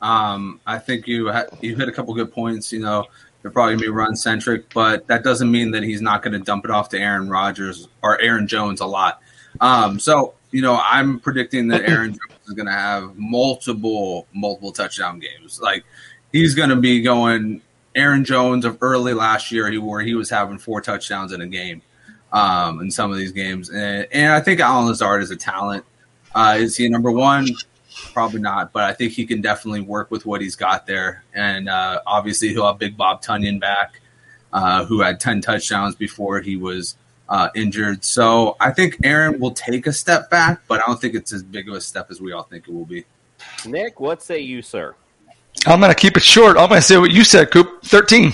Um, I think you ha- you hit a couple good points. You know, they're probably be run centric, but that doesn't mean that he's not going to dump it off to Aaron Rodgers or Aaron Jones a lot. Um, so you know, I'm predicting that Aaron Jones is going to have multiple multiple touchdown games. Like he's going to be going Aaron Jones of early last year, he where he was having four touchdowns in a game um, in some of these games, and, and I think Allen Lazard is a talent. Uh, is he number one? Probably not, but I think he can definitely work with what he's got there. And uh, obviously, he'll have Big Bob Tonyan back, uh, who had 10 touchdowns before he was uh, injured. So I think Aaron will take a step back, but I don't think it's as big of a step as we all think it will be. Nick, what say you, sir? I'm going to keep it short. I'm going to say what you said, Coop. 13.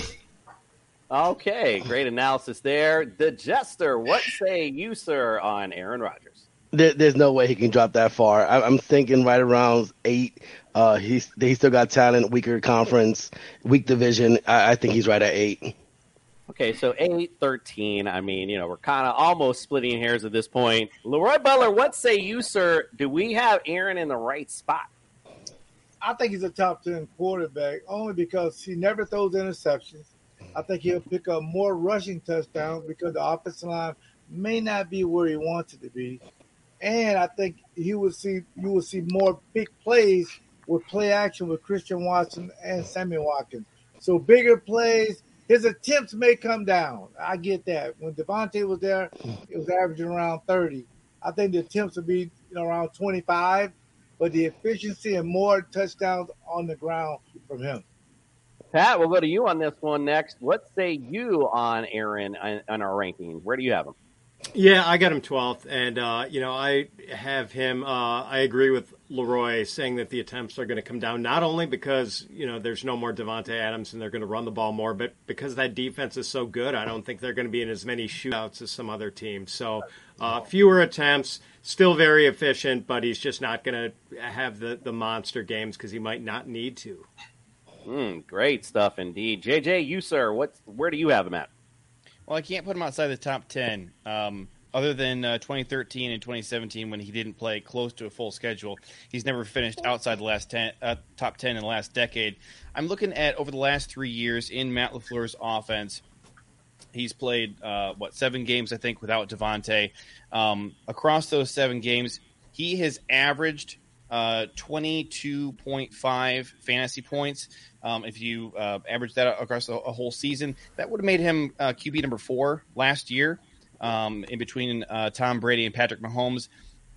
Okay, great analysis there. The Jester, what say you, sir, on Aaron Rodgers? There, there's no way he can drop that far. I, I'm thinking right around eight. Uh, he's he still got talent, weaker conference, weak division. I, I think he's right at eight. Okay, so 8, 13. I mean, you know, we're kind of almost splitting hairs at this point. Leroy Butler, what say you, sir? Do we have Aaron in the right spot? I think he's a top 10 quarterback only because he never throws interceptions. I think he'll pick up more rushing touchdowns because the offensive line may not be where he wants it to be. And I think he will see you will see more big plays with play action with Christian Watson and Sammy Watkins. So bigger plays, his attempts may come down. I get that. When Davante was there, it was averaging around 30. I think the attempts will be you know, around 25, but the efficiency and more touchdowns on the ground from him. Pat, we'll go to you on this one next. What say you on Aaron on, on our rankings? Where do you have him? Yeah, I got him 12th. And, uh, you know, I have him, uh, I agree with Leroy saying that the attempts are going to come down, not only because, you know, there's no more Davante Adams and they're going to run the ball more, but because that defense is so good, I don't think they're going to be in as many shootouts as some other teams. So uh, fewer attempts, still very efficient, but he's just not going to have the, the monster games because he might not need to. Mm, great stuff indeed. JJ, you, sir, what, where do you have him at? Well, I can't put him outside the top 10. Um, other than uh, 2013 and 2017 when he didn't play close to a full schedule, he's never finished outside the last 10, uh, top 10 in the last decade. I'm looking at over the last three years in Matt LaFleur's offense. He's played uh, what seven games, I think, without Davante. Um, across those seven games, he has averaged uh, 22.5 fantasy points. Um, if you uh, average that across a, a whole season, that would have made him uh, QB number four last year, um, in between uh, Tom Brady and Patrick Mahomes.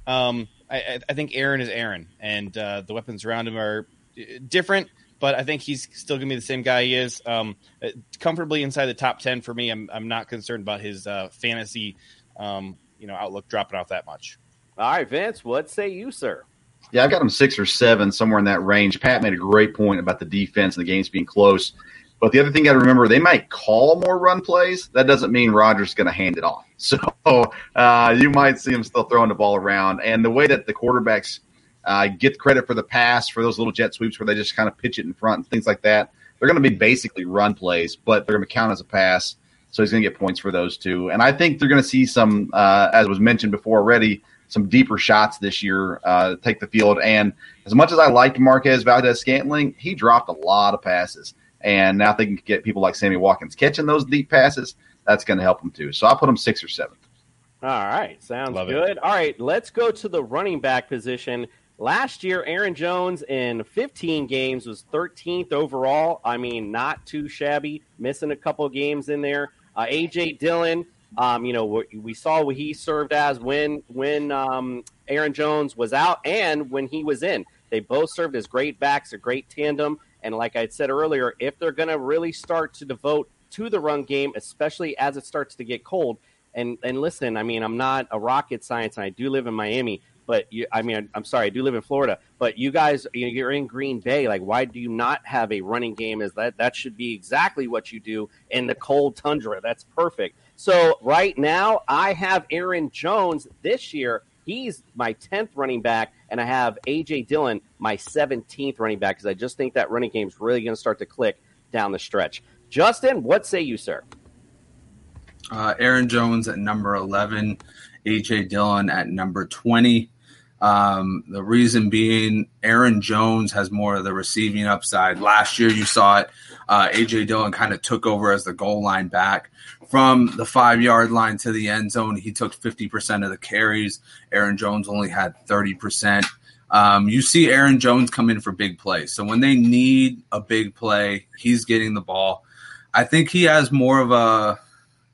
Um, I, I think Aaron is Aaron, and uh, the weapons around him are uh, different. But I think he's still going to be the same guy he is. Um, uh, comfortably inside the top ten for me. I'm, I'm not concerned about his fantasy, um, you know, outlook dropping off that much. All right, Vince, what say you, sir? Yeah, I've got them six or seven, somewhere in that range. Pat made a great point about the defense and the games being close. But the other thing you got to remember, they might call more run plays. That doesn't mean Rodgers is going to hand it off. So uh, you might see him still throwing the ball around. And the way that the quarterbacks uh, get credit for the pass, for those little jet sweeps where they just kind of pitch it in front and things like that, they're going to be basically run plays, but they're going to count as a pass. So he's going to get points for those two. And I think they're going to see some, uh, as was mentioned before already, some deeper shots this year uh, take the field. And as much as I liked Marquez Valdes-Scantling, he dropped a lot of passes. And now if they can get people like Sammy Watkins catching those deep passes, that's going to help them too. So I'll put them six or seven. All right, sounds Love it. good. All right, let's go to the running back position. Last year, Aaron Jones in 15 games was 13th overall. I mean, not too shabby, missing a couple games in there. Uh, AJ Dillon, um, you know, we, saw what he served as when when um, Aaron Jones was out and when he was in. They both served as great backs, a great tandem. And like I said earlier, if they're going to really start to devote to the run game, especially as it starts to get cold, and and listen, I mean, I'm not a rocket science, and I do live in Miami, but you, I mean, I'm sorry, I do live in Florida, but you guys, you're in Green Bay. Like, why do you not have a running game? Is that that should be exactly what you do in the cold tundra? That's perfect. So right now, I have Aaron Jones this year. He's my 10th running back, and I have AJ Dillon, my 17th running back, because I just think that running game is really going to start to click down the stretch. Justin, what say you, sir? Uh, Aaron Jones at number 11, AJ Dillon at number 20. Um, the reason being, Aaron Jones has more of the receiving upside. Last year, you saw it. Uh, AJ Dillon kind of took over as the goal line back. From the five yard line to the end zone, he took 50% of the carries. Aaron Jones only had 30%. Um, you see Aaron Jones come in for big plays. So when they need a big play, he's getting the ball. I think he has more of a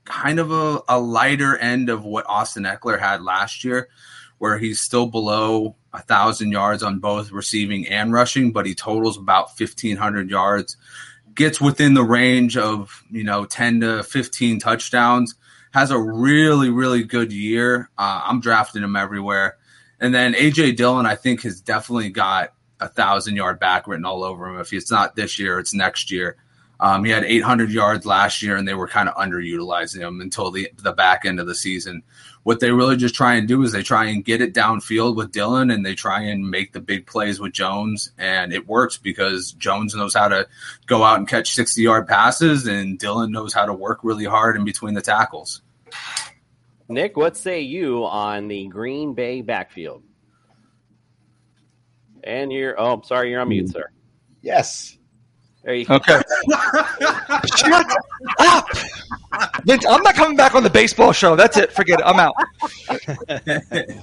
kind of a, a lighter end of what Austin Ekeler had last year, where he's still below a thousand yards on both receiving and rushing, but he totals about fifteen hundred yards, gets within the range of you know ten to fifteen touchdowns, has a really really good year. Uh, I'm drafting him everywhere, and then AJ Dillon I think has definitely got a thousand yard back written all over him. If it's not this year, it's next year. Um, he had 800 yards last year, and they were kind of underutilizing him until the the back end of the season. What they really just try and do is they try and get it downfield with Dillon, and they try and make the big plays with Jones, and it works because Jones knows how to go out and catch 60 yard passes, and Dillon knows how to work really hard in between the tackles. Nick, what say you on the Green Bay backfield? And you're, oh, I'm sorry, you're on mute, sir. Yes. There you go. Okay. Shut up! Vince, I'm not coming back on the baseball show. That's it. Forget it. I'm out.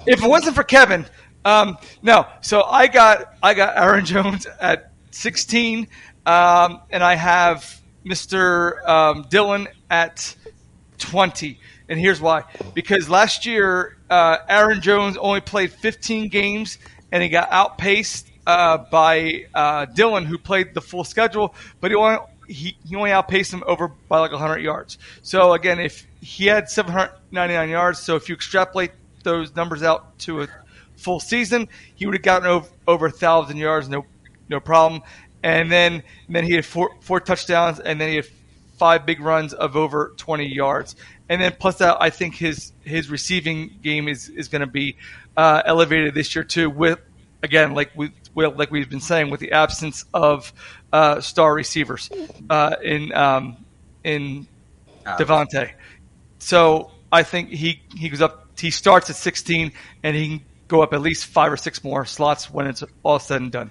if it wasn't for Kevin, um, no. So I got I got Aaron Jones at 16, um, and I have Mr. Um, Dillon at 20. And here's why: because last year uh, Aaron Jones only played 15 games, and he got outpaced uh, by uh, Dillon, who played the full schedule, but he only he, he only outpaced him over by like 100 yards. So again, if he had 799 yards, so if you extrapolate those numbers out to a full season, he would have gotten over over a thousand yards, no no problem. And then and then he had four four touchdowns, and then he had five big runs of over 20 yards. And then plus that, I think his his receiving game is is going to be uh, elevated this year too. With again, like we well, like we've been saying, with the absence of uh, star receivers uh, in um, in Davante. so I think he he goes up. He starts at 16, and he can go up at least five or six more slots when it's all said and done.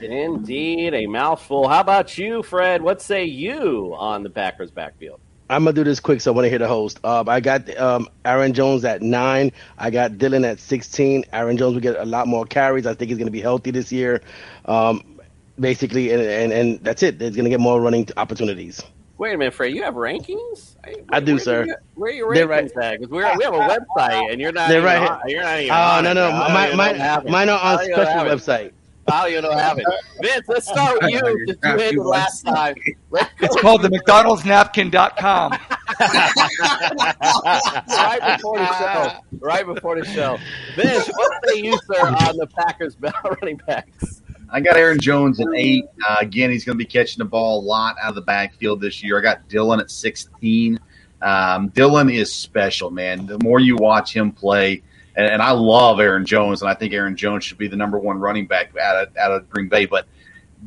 Indeed, a mouthful. How about you, Fred? What say you on the Packers backfield? I'm gonna do this quick, so I want to hear the host. Um, I got um, Aaron Jones at nine. I got Dillon at 16. Aaron Jones will get a lot more carries. I think he's gonna be healthy this year. Um, basically, and, and and that's it. He's gonna get more running opportunities. Wait a minute, Fred. You have rankings? I do, sir. You, where are your rankings right. at? 'Cause we're, we have a website, and you're not. They're right on- here. You're not even Oh no no, I don't mine mine, have it. mine are on special website. I don't even have it. Vince, let's start with you. Since you had the last time. Let's go. It's called the McDonald'sNapkin.com. right before the show. Right before the show. Vince, what say you, sir, on the Packers running backs? I got Aaron Jones at eight. Uh, again, he's going to be catching the ball a lot out of the backfield this year. I got Dillon at 16. Um, Dillon is special, man. The more you watch him play, and, and I love Aaron Jones, and I think Aaron Jones should be the number one running back out of, out of Green Bay, but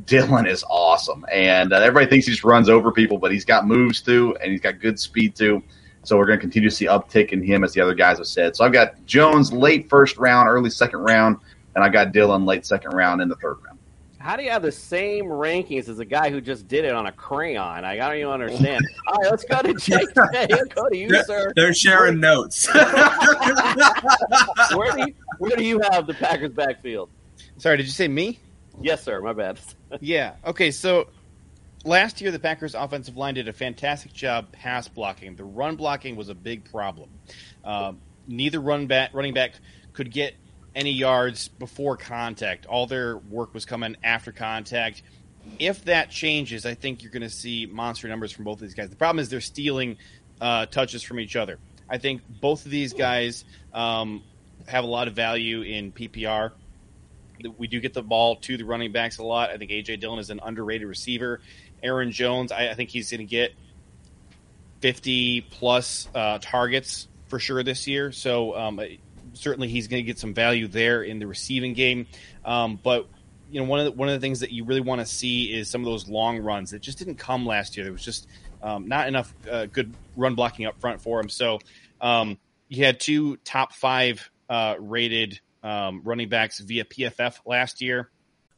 Dillon is awesome. And uh, everybody thinks he just runs over people, but he's got moves too, and he's got good speed too. So we're going to continue to see uptick in him, as the other guys have said. So I've got Jones late first round, early second round, and I got Dillon late second round in the third round. How do you have the same rankings as a guy who just did it on a crayon? I don't even understand. All right, let's go to Jake. Let's go to you, sir. They're sharing notes. Where do you, where do you have the Packers backfield? Sorry, did you say me? Yes, sir. My bad. yeah. Okay. So last year, the Packers' offensive line did a fantastic job pass blocking. The run blocking was a big problem. Uh, neither run back, running back could get any yards before contact. All their work was coming after contact. If that changes, I think you're going to see monster numbers from both of these guys. The problem is they're stealing uh, touches from each other. I think both of these guys um, have a lot of value in PPR we do get the ball to the running backs a lot. I think AJ Dillon is an underrated receiver. Aaron Jones, I, I think he's going to get 50 plus uh, targets for sure this year. So um, certainly he's going to get some value there in the receiving game. Um, but you know, one of the, one of the things that you really want to see is some of those long runs that just didn't come last year. There was just um, not enough uh, good run blocking up front for him. So um, you had two top five uh, rated um, running backs via PFF last year.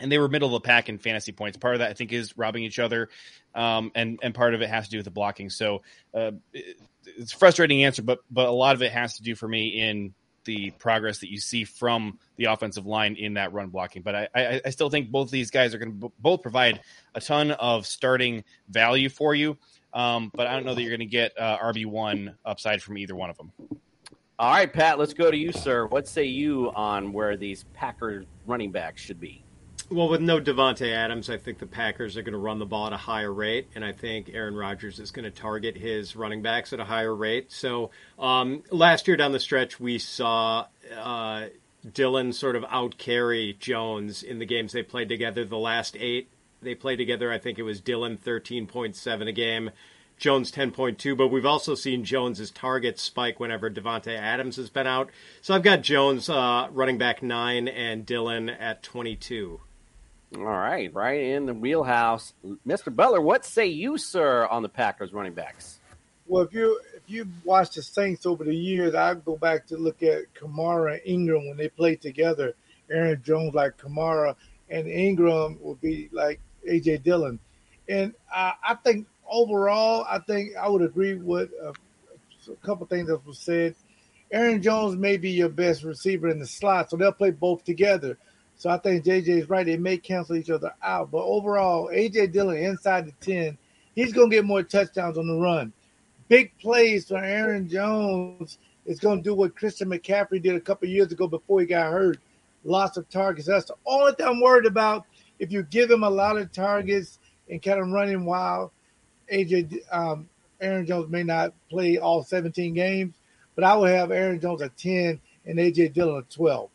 And they were middle of the pack in fantasy points. Part of that, I think, is robbing each other, um, and and part of it has to do with the blocking. So uh, it, it's a frustrating answer, but but a lot of it has to do for me in the progress that you see from the offensive line in that run blocking. But I I, I still think both these guys are going to b- both provide a ton of starting value for you. Um, but I don't know that you're going to get uh, RB one upside from either one of them. All right, Pat, let's go to you, sir. What say you on where these Packers running backs should be? Well, with no Davante Adams, I think the Packers are going to run the ball at a higher rate, and I think Aaron Rodgers is going to target his running backs at a higher rate. So um, last year down the stretch, we saw uh, Dillon sort of out carry Jones in the games they played together. The last eight they played together, I think it was Dillon thirteen point seven a game. Jones 10.2, but we've also seen Jones's targets spike whenever Davante Adams has been out. So I've got Jones uh, running back nine and Dillon at 22. All right, right in the wheelhouse. Mr. Butler, what say you, sir, on the Packers running backs? Well, if you if you watch the Saints over the years, I go back to look at Kamara and Ingram when they played together. Aaron Jones like Kamara, and Ingram would be like AJ Dillon. And uh, I think overall, I think I would agree with uh, a couple things that was said. Aaron Jones may be your best receiver in the slot, so they'll play both together. So I think JJ is right. They may cancel each other out. But overall, AJ Dillon inside the 10, he's going to get more touchdowns on the run. Big plays for Aaron Jones is going to do what Christian McCaffrey did a couple years ago before he got hurt. Lots of targets. That's the only thing I'm worried about. If you give him a lot of targets and kind of running wild, AJ um, Aaron Jones may not play all 17 games, but I would have Aaron Jones at 10 and AJ Dillon at 12.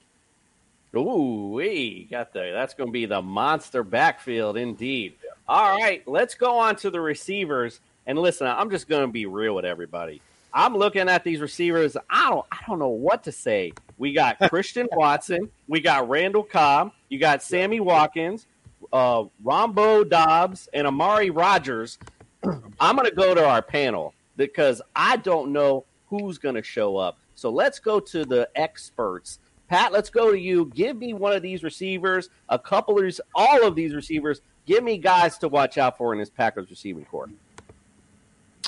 Ooh, we got the that's going to be the monster backfield indeed. All right, let's go on to the receivers. And listen, I'm just going to be real with everybody. I'm looking at these receivers. I don't I don't know what to say. We got Christian Watson, we got Randall Cobb, you got Sammy Watkins, uh, Romeo Doubs, and Amari Rogers. I'm going to go to our panel because I don't know who's going to show up. So let's go to the experts. Pat, let's go to you. Give me one of these receivers, a couple of these, all of these receivers. Give me guys to watch out for in this Packers receiving corps.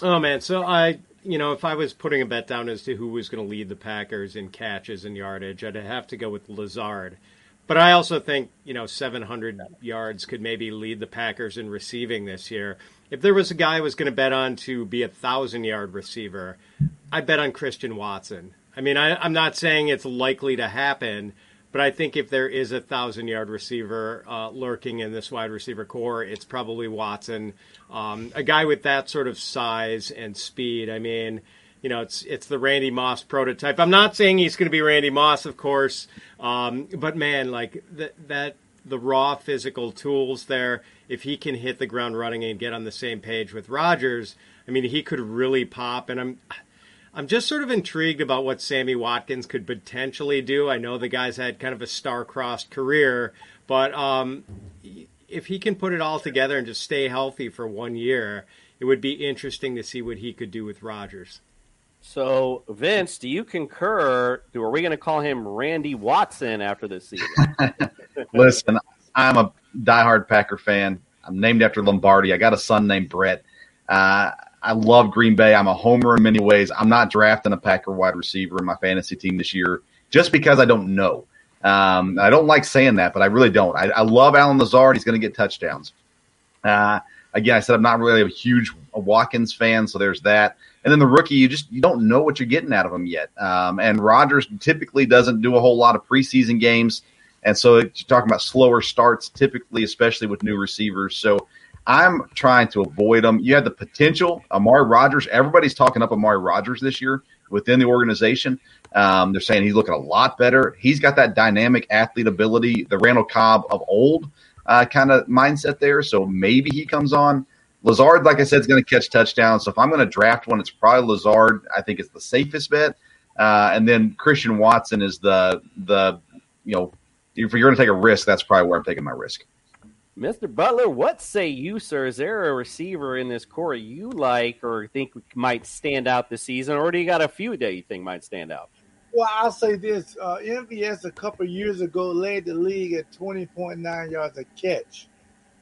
Oh man, so I, you know, if I was putting a bet down as to who was going to lead the Packers in catches and yardage, I'd have to go with Lazard. But I also think, you know, 700 yards could maybe lead the Packers in receiving this year. If there was a guy I was going to bet on to be a thousand yard receiver, I'd bet on Christian Watson. I mean, I, I'm not saying it's likely to happen, but I think if there is a thousand yard receiver uh, lurking in this wide receiver corps, it's probably Watson, um, a guy with that sort of size and speed. I mean, you know, it's it's the Randy Moss prototype. I'm not saying he's going to be Randy Moss, of course, um, but man, like that that the raw physical tools there. If he can hit the ground running and get on the same page with Rodgers, I mean, he could really pop. And I'm I'm just sort of intrigued about what Sammy Watkins could potentially do. I know the guy's had kind of a star-crossed career, but um, if he can put it all together and just stay healthy for one year, it would be interesting to see what he could do with Rodgers. So, Vince, do you concur? Do are we going to call him Randy Watson after this season? Listen, I'm a diehard Packer fan. I'm named after Lombardi. I got a son named Brett. Uh, I love Green Bay. I'm a homer in many ways. I'm not drafting a Packer wide receiver in my fantasy team this year just because I don't know. Um, I don't like saying that, but I really don't. I, I love Allen Lazard. He's going to get touchdowns. Uh, again, I said I'm not really a huge Watkins fan, so there's that. And then the rookie, you just you don't know what you're getting out of him yet. Um, and Rodgers typically doesn't do a whole lot of preseason games, and so you're talking about slower starts, typically, especially with new receivers. So I'm trying to avoid them. You have the potential. Amari Rogers, everybody's talking up Amari Rogers this year within the organization. Um, they're saying he's looking a lot better. He's got that dynamic athlete ability, the Randall Cobb of old uh, kind of mindset there. So maybe he comes on. Lazard, like I said, is going to catch touchdowns. So if I'm going to draft one, it's probably Lazard. I think it's the safest bet. Uh, and then Christian Watson is the the you know if you're going to take a risk, that's probably where I'm taking my risk. Mr. Butler, what say you, sir? Is there a receiver in this corps you like or think might stand out this season, or do you got a few that you think might stand out? Well, I'll say this: uh, MVS a couple years ago led the league at 20.9 yards a catch.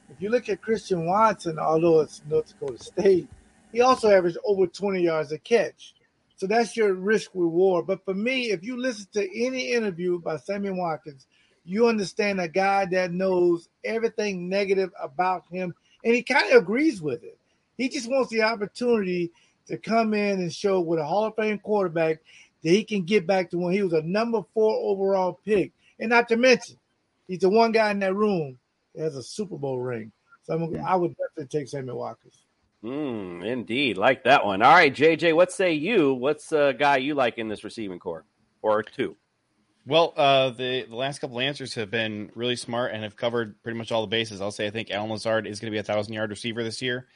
If you look at Christian Watson, although it's North Dakota State, he also averaged over 20 yards a catch. So that's your risk reward. But for me, if you listen to any interview by Sammy Watkins, you understand a guy that knows everything negative about him, and he kind of agrees with it. He just wants the opportunity to come in and show with a Hall of Fame quarterback that he can get back to when he was a number four overall pick. And not to mention, he's the one guy in that room that has a Super Bowl ring. So I'm, I would definitely take Sammy Watkins. Hmm, indeed, like that one. All right, JJ, what say you? What's a guy you like in this receiving corps, or two? Well, uh, the the last couple answers have been really smart and have covered pretty much all the bases. I'll say I think Allen Lazard is going to be a thousand yard receiver this year.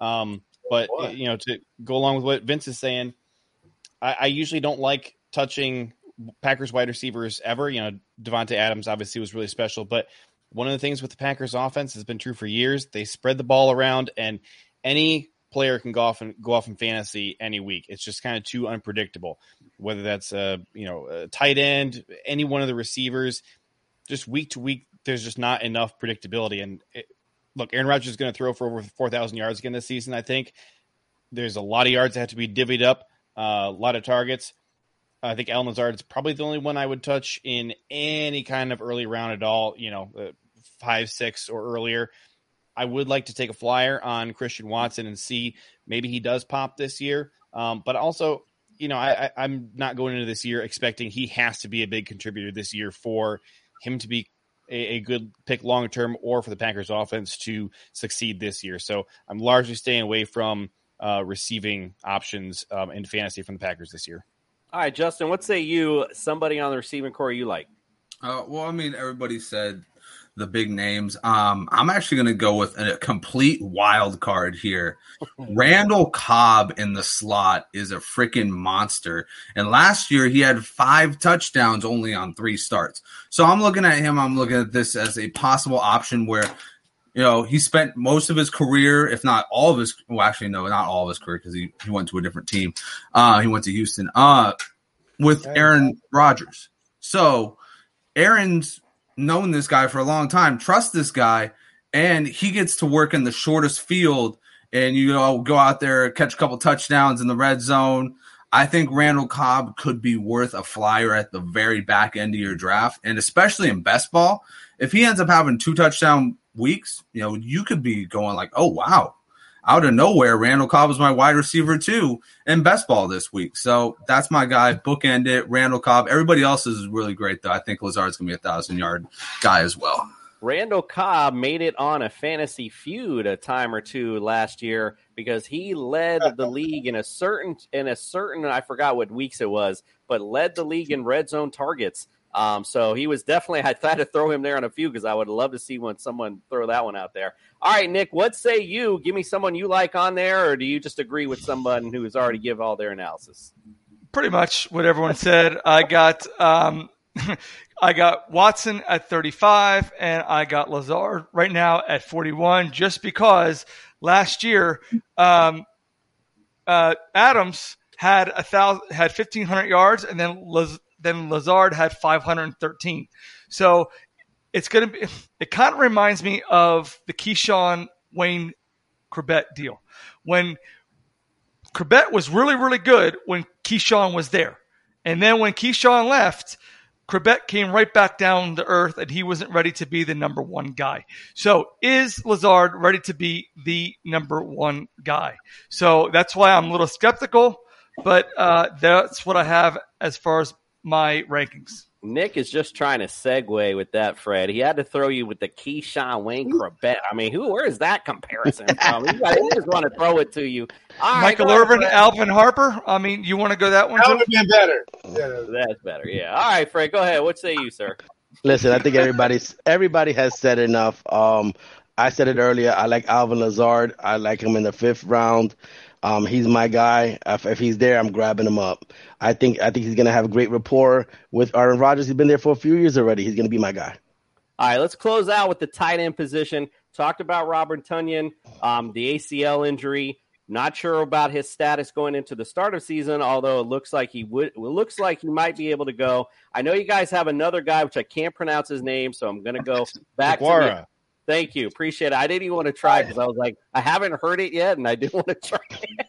Um, but you know, to go along with what Vince is saying, I, I usually don't like touching Packers wide receivers ever. You know, Davante Adams obviously was really special, but one of the things with the Packers offense has been true for years. They spread the ball around, and any player can go off and go off in fantasy any week. It's just kind of too unpredictable. Whether that's a you know a tight end, any one of the receivers, just week to week, there's just not enough predictability. And it, look, Aaron Rodgers is going to throw for over four thousand yards again this season. I think there's a lot of yards that have to be divvied up Uh, a lot of targets. I think Allen Lazard is probably the only one I would touch in any kind of early round at all. You know, uh, five, six, or earlier. I would like to take a flyer on Christian Watson and see maybe he does pop this year. Um, but also, you know, I, I, I'm not going into this year expecting he has to be a big contributor this year for him to be a, a good pick long term or for the Packers offense to succeed this year. So I'm largely staying away from uh, receiving options um, in fantasy from the Packers this year. All right, Justin, what say you? Somebody on the receiving corps you like? Uh, well, I mean, everybody said the big names. Um, I'm actually going to go with a complete wild card here. Randall Cobb in the slot is a freaking monster. And last year he had five touchdowns only on three starts. So I'm looking at him. I'm looking at this as a possible option where, you know, he spent most of his career, if not all of his, well, actually, no, not all of his career because he, he went to a different team. Uh, he went to Houston uh, with Aaron Rodgers. So Aaron's known this guy for a long time, trust this guy, and he gets to work in the shortest field and you know go out there catch a couple touchdowns in the red zone. I think Randall Cobb could be worth a flyer at the very back end of your draft, and especially in best ball. If he ends up having two touchdown weeks, you know, you could be going like, "Oh wow, out of nowhere, Randall Cobb was my wide receiver too in best ball this week. So that's my guy. Bookend it. Randall Cobb. Everybody else is really great though. I think Lazard's gonna be a thousand yard guy as well. Randall Cobb made it on a fantasy feud a time or two last year because he led the league in a certain in a certain I forgot what weeks it was, but led the league in red zone targets. Um, so he was definitely. I tried to throw him there on a few because I would love to see when someone throw that one out there. All right, Nick, what say you? Give me someone you like on there, or do you just agree with someone who has already give all their analysis? Pretty much what everyone said. I got um, I got Watson at 35, and I got Lazard right now at 41, just because last year um, uh, Adams had a thousand had 1500 yards, and then Laz- then Lazard had 513. So it's going to be, it kind of reminds me of the Keyshawn Wayne Chrebet deal. When Chrebet was really, really good when Keyshawn was there. And then when Keyshawn left, Chrebet came right back down to earth and he wasn't ready to be the number one guy. So is Lazard ready to be the number one guy? So that's why I'm a little skeptical, but uh, that's what I have as far as my rankings. Nick is just trying to segue with that, Fred. He had to throw you with the Keyshawn Wayne Chrebet. I mean, who? Where is that comparison from? He just want to throw it to you. All Michael right, Irvin, Alvin Harper. I mean, you want to go that one? That would have been better. That's better. Yeah. All right, Fred. Go ahead. What say you, sir? Listen, I think everybody's everybody has said enough. Um, I said it earlier. I like Alvin Lazard. I like him in the fifth round. Um, he's my guy. If, if he's there, I'm grabbing him up. I think I think he's gonna have a great rapport with Aaron Rodgers. He's been there for a few years already. He's gonna be my guy. All right, let's close out with the tight end position. Talked about Robert Tonyan, um, the ACL injury. Not sure about his status going into the start of season, although it looks like he would. It looks like he might be able to go. I know you guys have another guy, which I can't pronounce his name, so I'm going to go back to. Thank you, appreciate it. I didn't even want to try because I was like, I haven't heard it yet, and I didn't want to try it.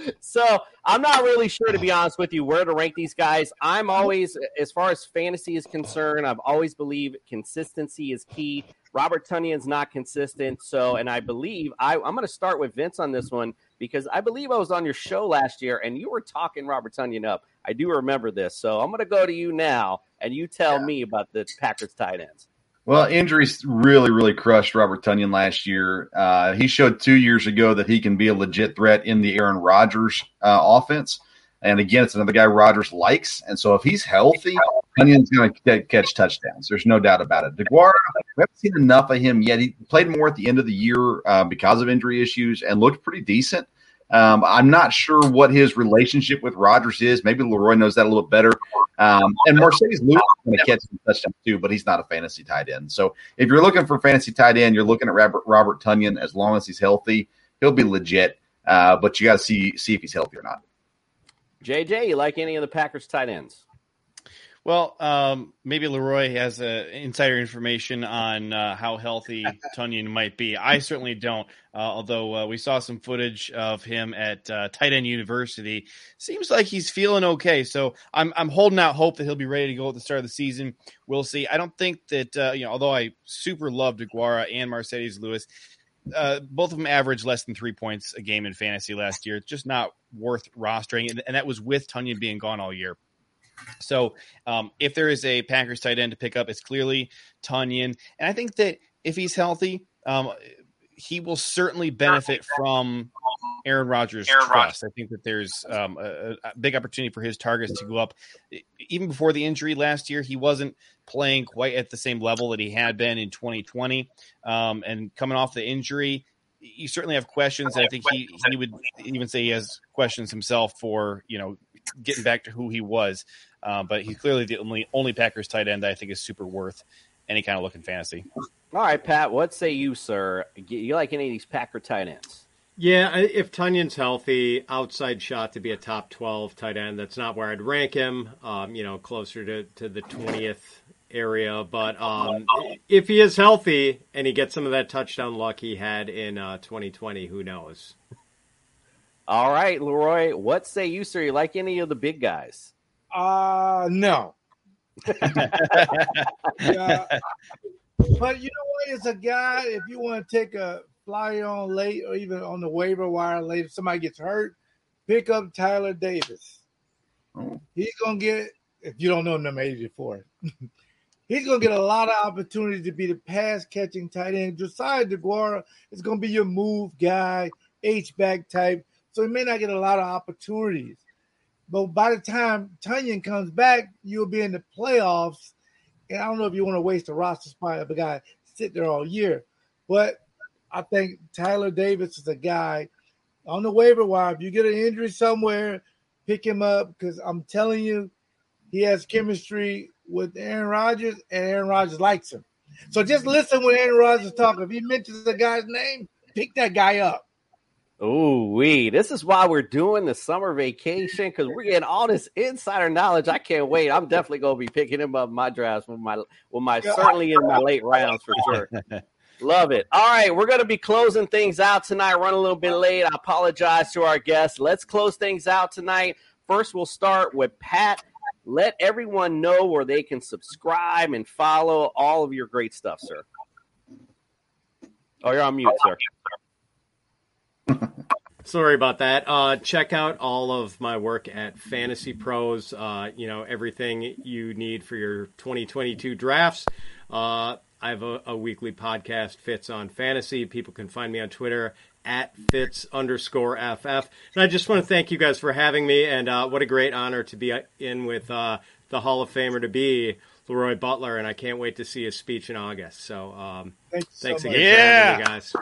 so I'm not really sure, to be honest with you, where to rank these guys. I'm always, as far as fantasy is concerned, I've always believed consistency is key. Robert Tonyan's not consistent, so and I believe I, I'm going to start with Vince on this one because I believe I was on your show last year and you were talking Robert Tonyan up. I do remember this, so I'm going to go to you now and you tell me about the Packers tight ends. Well, injuries really, really crushed Robert Tonyan last year. Uh, he showed two years ago that he can be a legit threat in the Aaron Rodgers uh, offense. And again, it's another guy Rodgers likes. And so if he's healthy, Tonyan's going to catch touchdowns. There's no doubt about it. Deguara, we haven't seen enough of him yet. He played more at the end of the year uh, because of injury issues and looked pretty decent. Um, I'm not sure what his relationship with Rodgers is. Maybe Leroy knows that a little better. Um, and Marcedes Lewis is going to catch some touchdowns too, but he's not a fantasy tight end. So if you're looking for fantasy tight end, you're looking at Robert, Robert Tonyan. As long as he's healthy, he'll be legit. Uh, but you got to see see if he's healthy or not. JJ, you like any of the Packers tight ends? Well, um, maybe Leroy has uh, insider information on uh, how healthy Tonyan might be. I certainly don't. Uh, although uh, we saw some footage of him at uh, Tight End University, seems like he's feeling okay. So I'm I'm holding out hope that he'll be ready to go at the start of the season. We'll see. I don't think that uh, you know. Although I super love Deguara and Marcedes Lewis, uh, both of them averaged less than three points a game in fantasy last year. It's just not worth rostering, and, and that was with Tonyan being gone all year. So um, if there is a Packers tight end to pick up, it's clearly Tonyan, and I think that if he's healthy, um, he will certainly benefit from Aaron Rodgers' Aaron trust. I think that there's um, a, a big opportunity for his targets to go up. Even before the injury last year, he wasn't playing quite at the same level that he had been in 2020. Um, and coming off the injury, you certainly have questions. I think he, he would even say he has questions himself for, you know, getting back to who he was. Uh, but he's clearly the only only Packers tight end that I think is super worth any kind of look in fantasy. All right, Pat. What say you, sir? You like any of these Packer tight ends? Yeah, if Tonyan's healthy, outside shot to be a top 12 tight end. That's not where I'd rank him, um, you know, closer to, to the 20th area. But um, if he is healthy and he gets some of that touchdown luck he had in uh, 2020, who knows? All right, Leroy. What say you, sir? You like any of the big guys? Uh no. Yeah. But you know what? It's a guy. If you want to take a flyer on late or even on the waiver wire late, if somebody gets hurt, pick up Tyler Davis. He's gonna get. If you don't know him, number eighty-four, he's gonna get a lot of opportunity to be the pass catching tight end. Josiah Deguara is gonna be your move guy, H back type. So he may not get a lot of opportunities. But by the time Tonyan comes back, you'll be in the playoffs. And I don't know if you want to waste a roster spot of a guy sit there all year. But I think Tyler Davis is a guy on the waiver wire. If you get an injury somewhere, pick him up because I'm telling you, he has chemistry with Aaron Rodgers, and Aaron Rodgers likes him. So just listen when Aaron Rodgers talking. If he mentions the guy's name, pick that guy up. Ooh, we. This is why we're doing the summer vacation because we're getting all this insider knowledge. I can't wait. I'm definitely gonna be picking him up my drafts with my with my certainly in my late rounds for sure. Love it. All right, we're gonna be closing things out tonight. Run a little bit late. I apologize to our guests. Let's close things out tonight. First, we'll start with Pat. Let everyone know where they can subscribe and follow all of your great stuff, sir. Oh, you're on mute, sir. Sorry about that. Uh, check out all of my work at Fantasy Pros. Uh, you know, everything you need for your 2022 drafts. Uh, I have a, a weekly podcast, Fitz on Fantasy. People can find me on Twitter at Fitz underscore FF. And I just want to thank you guys for having me. And uh, what a great honor to be in with uh, the Hall of Famer to be Leroy Butler. And I can't wait to see his speech in August. So um, thanks, so again much. for having Yeah. me, guys.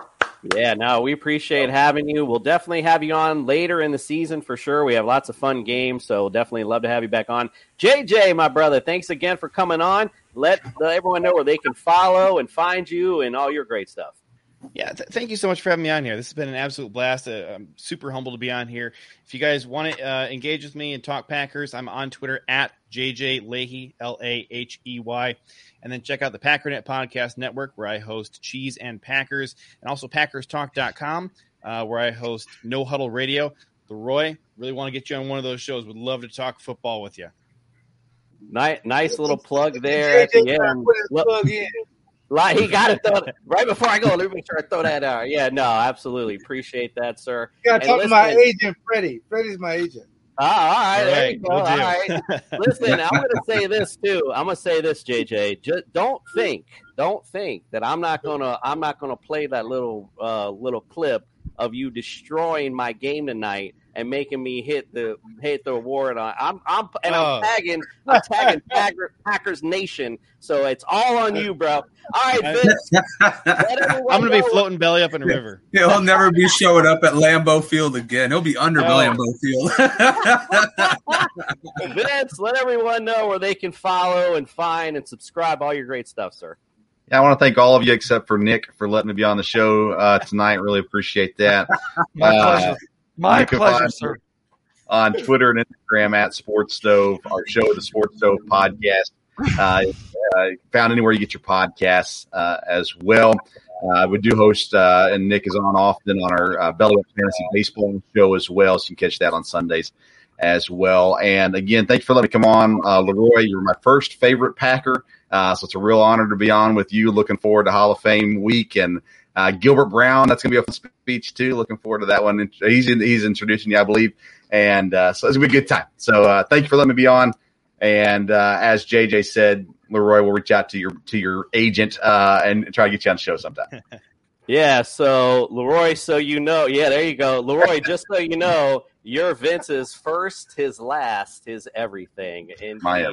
Yeah, no, we appreciate having you. We'll definitely have you on later in the season for sure. We have lots of fun games, so definitely love to have you back on. JJ, my brother, thanks again for coming on. Let let everyone know where they can follow and find you and all your great stuff. Yeah, th- thank you so much for having me on here. This has been an absolute blast. Uh, I'm super humbled to be on here. If you guys want to uh, engage with me and talk Packers, I'm on Twitter at JJ Lahey, L A H E Y. And then check out the Packernet Podcast Network, where I host Cheese and Packers, and also PackersTalk.com, uh, where I host No Huddle Radio. The Roy, really want to get you on one of those shows. Would love to talk football with you. Nice, nice little plug there at the end. Well, Like he got it throw right before I go. Let me make sure I throw that out. Yeah, no, absolutely appreciate that, sir. You And gotta talk to my listen- agent, Freddie. Freddie's my agent. Ah, all right, All there right, you go. will All do. right. Listen, I'm going to say this too. I'm going to say this, JJ. Just don't think, don't think that I'm not going to, I'm not going to play that little, uh, little clip of you destroying my game tonight and making me hit the hit the award on. I'm, I'm, and I'm Oh. tagging, I'm tagging Packer, Packers Nation. So it's all on you, bro. All right, Vince. I'm going to be floating belly up in a river. He'll never be showing up at Lambeau Field again. He'll be under Oh. Lambeau Field. Vince, let everyone know where they can follow and find and subscribe all your great stuff, sir. Yeah, I want to thank all of you except for Nick for letting me be on the show uh, tonight. Really appreciate that. My Uh, pleasure. My pleasure, find- sir. on Twitter and Instagram at Sports Stove. Our show, the Sports Stove Podcast, uh, uh, found anywhere you get your podcasts uh, as well. Uh, we do host, uh, and Nick is on often on our uh, Belly Fantasy Baseball show as well, so you can catch that on Sundays as well. And again, thank you for letting me come on, uh, Leroy. You're my first favorite Packer, uh, so it's a real honor to be on with you. Looking forward to Hall of Fame week and uh, Gilbert Brown. That's going to be a fun speech too. Looking forward to that one. He's in, he's introducing you, I believe, and uh, so it's gonna be a good time. So uh, thank you for letting me be on. And uh, as JJ said, Leroy will reach out to your to your agent uh, and try to get you on the show sometime. Yeah, so Leroy, so you know, yeah, there you go. Leroy, just so you know, you're Vince's first, his last, his everything. And My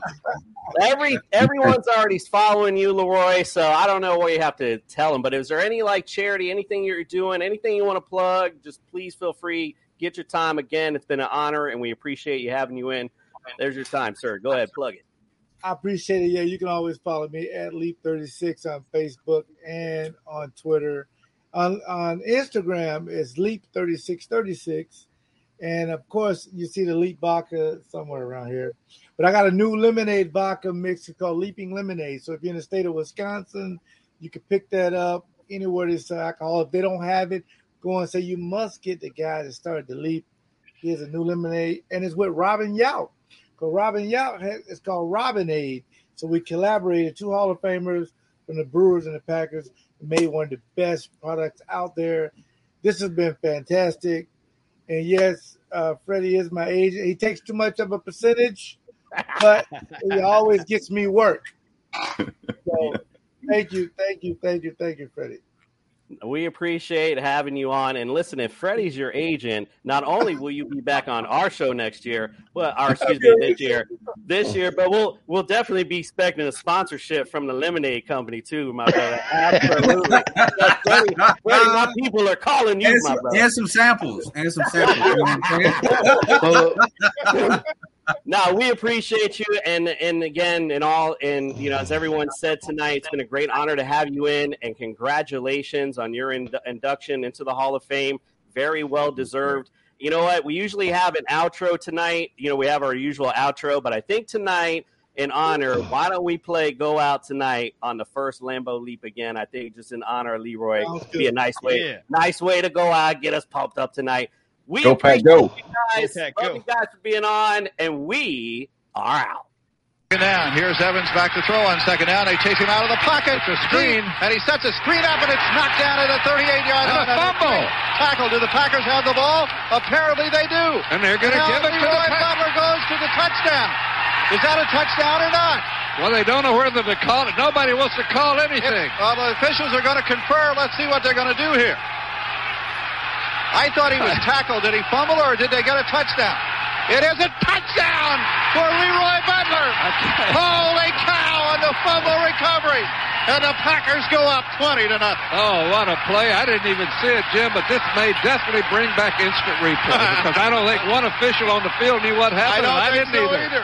every everyone's already following you, Leroy, so I don't know what you have to tell them. But is there any like charity, anything you're doing, anything you want to plug? Just please feel free. Get your time again. It's been an honor and we appreciate you having you in. There's your time, sir. Go ahead, plug it. I appreciate it. Yeah, you can always follow me at Leap36 on Facebook and on Twitter. On on Instagram is Leap3636. And of course, you see the Leap Vodka somewhere around here. But I got a new lemonade vodka mix called Leaping Lemonade. So if you're in the state of Wisconsin, you can pick that up anywhere there's alcohol. If they don't have it, go and say you must get the guy that started the Leap. He has a new lemonade, and it's with Robin Yount. Because Robin Yount has, it's called Robinade. So we collaborated, two Hall of Famers from the Brewers and the Packers, made one of the best products out there. This has been fantastic. And yes, uh, Freddie is my agent. He takes too much of a percentage, but he always gets me work. So thank you, thank you, thank you, thank you, Freddie. We appreciate having you on. And listen, if Freddie's your agent, not only will you be back on our show next year, well, our excuse me, this year, this year, but we'll we'll definitely be expecting a sponsorship from the Lemonade Company too, my brother. Absolutely, Freddie, Freddie, my people are calling you, and, my some, brother. and some samples. And some samples. You know what I'm saying? no, we appreciate you, and and again, and all, and you know, as everyone said tonight, it's been a great honor to have you in, and congratulations on your ind- induction into the Hall of Fame. Very well deserved. You know what? We usually have an outro tonight. You know, we have our usual outro, but I think tonight, in honor, why don't we play "Go Out Tonight" on the first Lambeau Leap again? I think just in honor of Leroy, be a nice way, Yeah. nice way to go out, get us pumped up tonight. We Go, Pack, appreciate go. you guys. Go, Pack, Love you guys for being on, and we are out. Second down. Here's Evans back to throw on second down. They chase him out of the pocket. It's a screen. And he sets a screen up, and it's knocked down at the 38-yard And a line. fumble. Tackle. Do the Packers have the ball? Apparently they do. And they're gonna give it to the Leroy Pack- Butler goes to the touchdown. Is that a touchdown or not? Well, they don't know whether to call it. Nobody wants to call anything. Well, the officials are going to confer. Let's see what they're going to do here. I thought he was tackled. Did he fumble or did they get a touchdown? It is a touchdown for Leroy Butler. Holy cow on the fumble recovery. And the Packers go up 20 to nothing. Oh, what a play. I didn't even see it, Jim, but this may definitely bring back instant replay because I don't think one official on the field knew what I happened. don't and I didn't so either. either.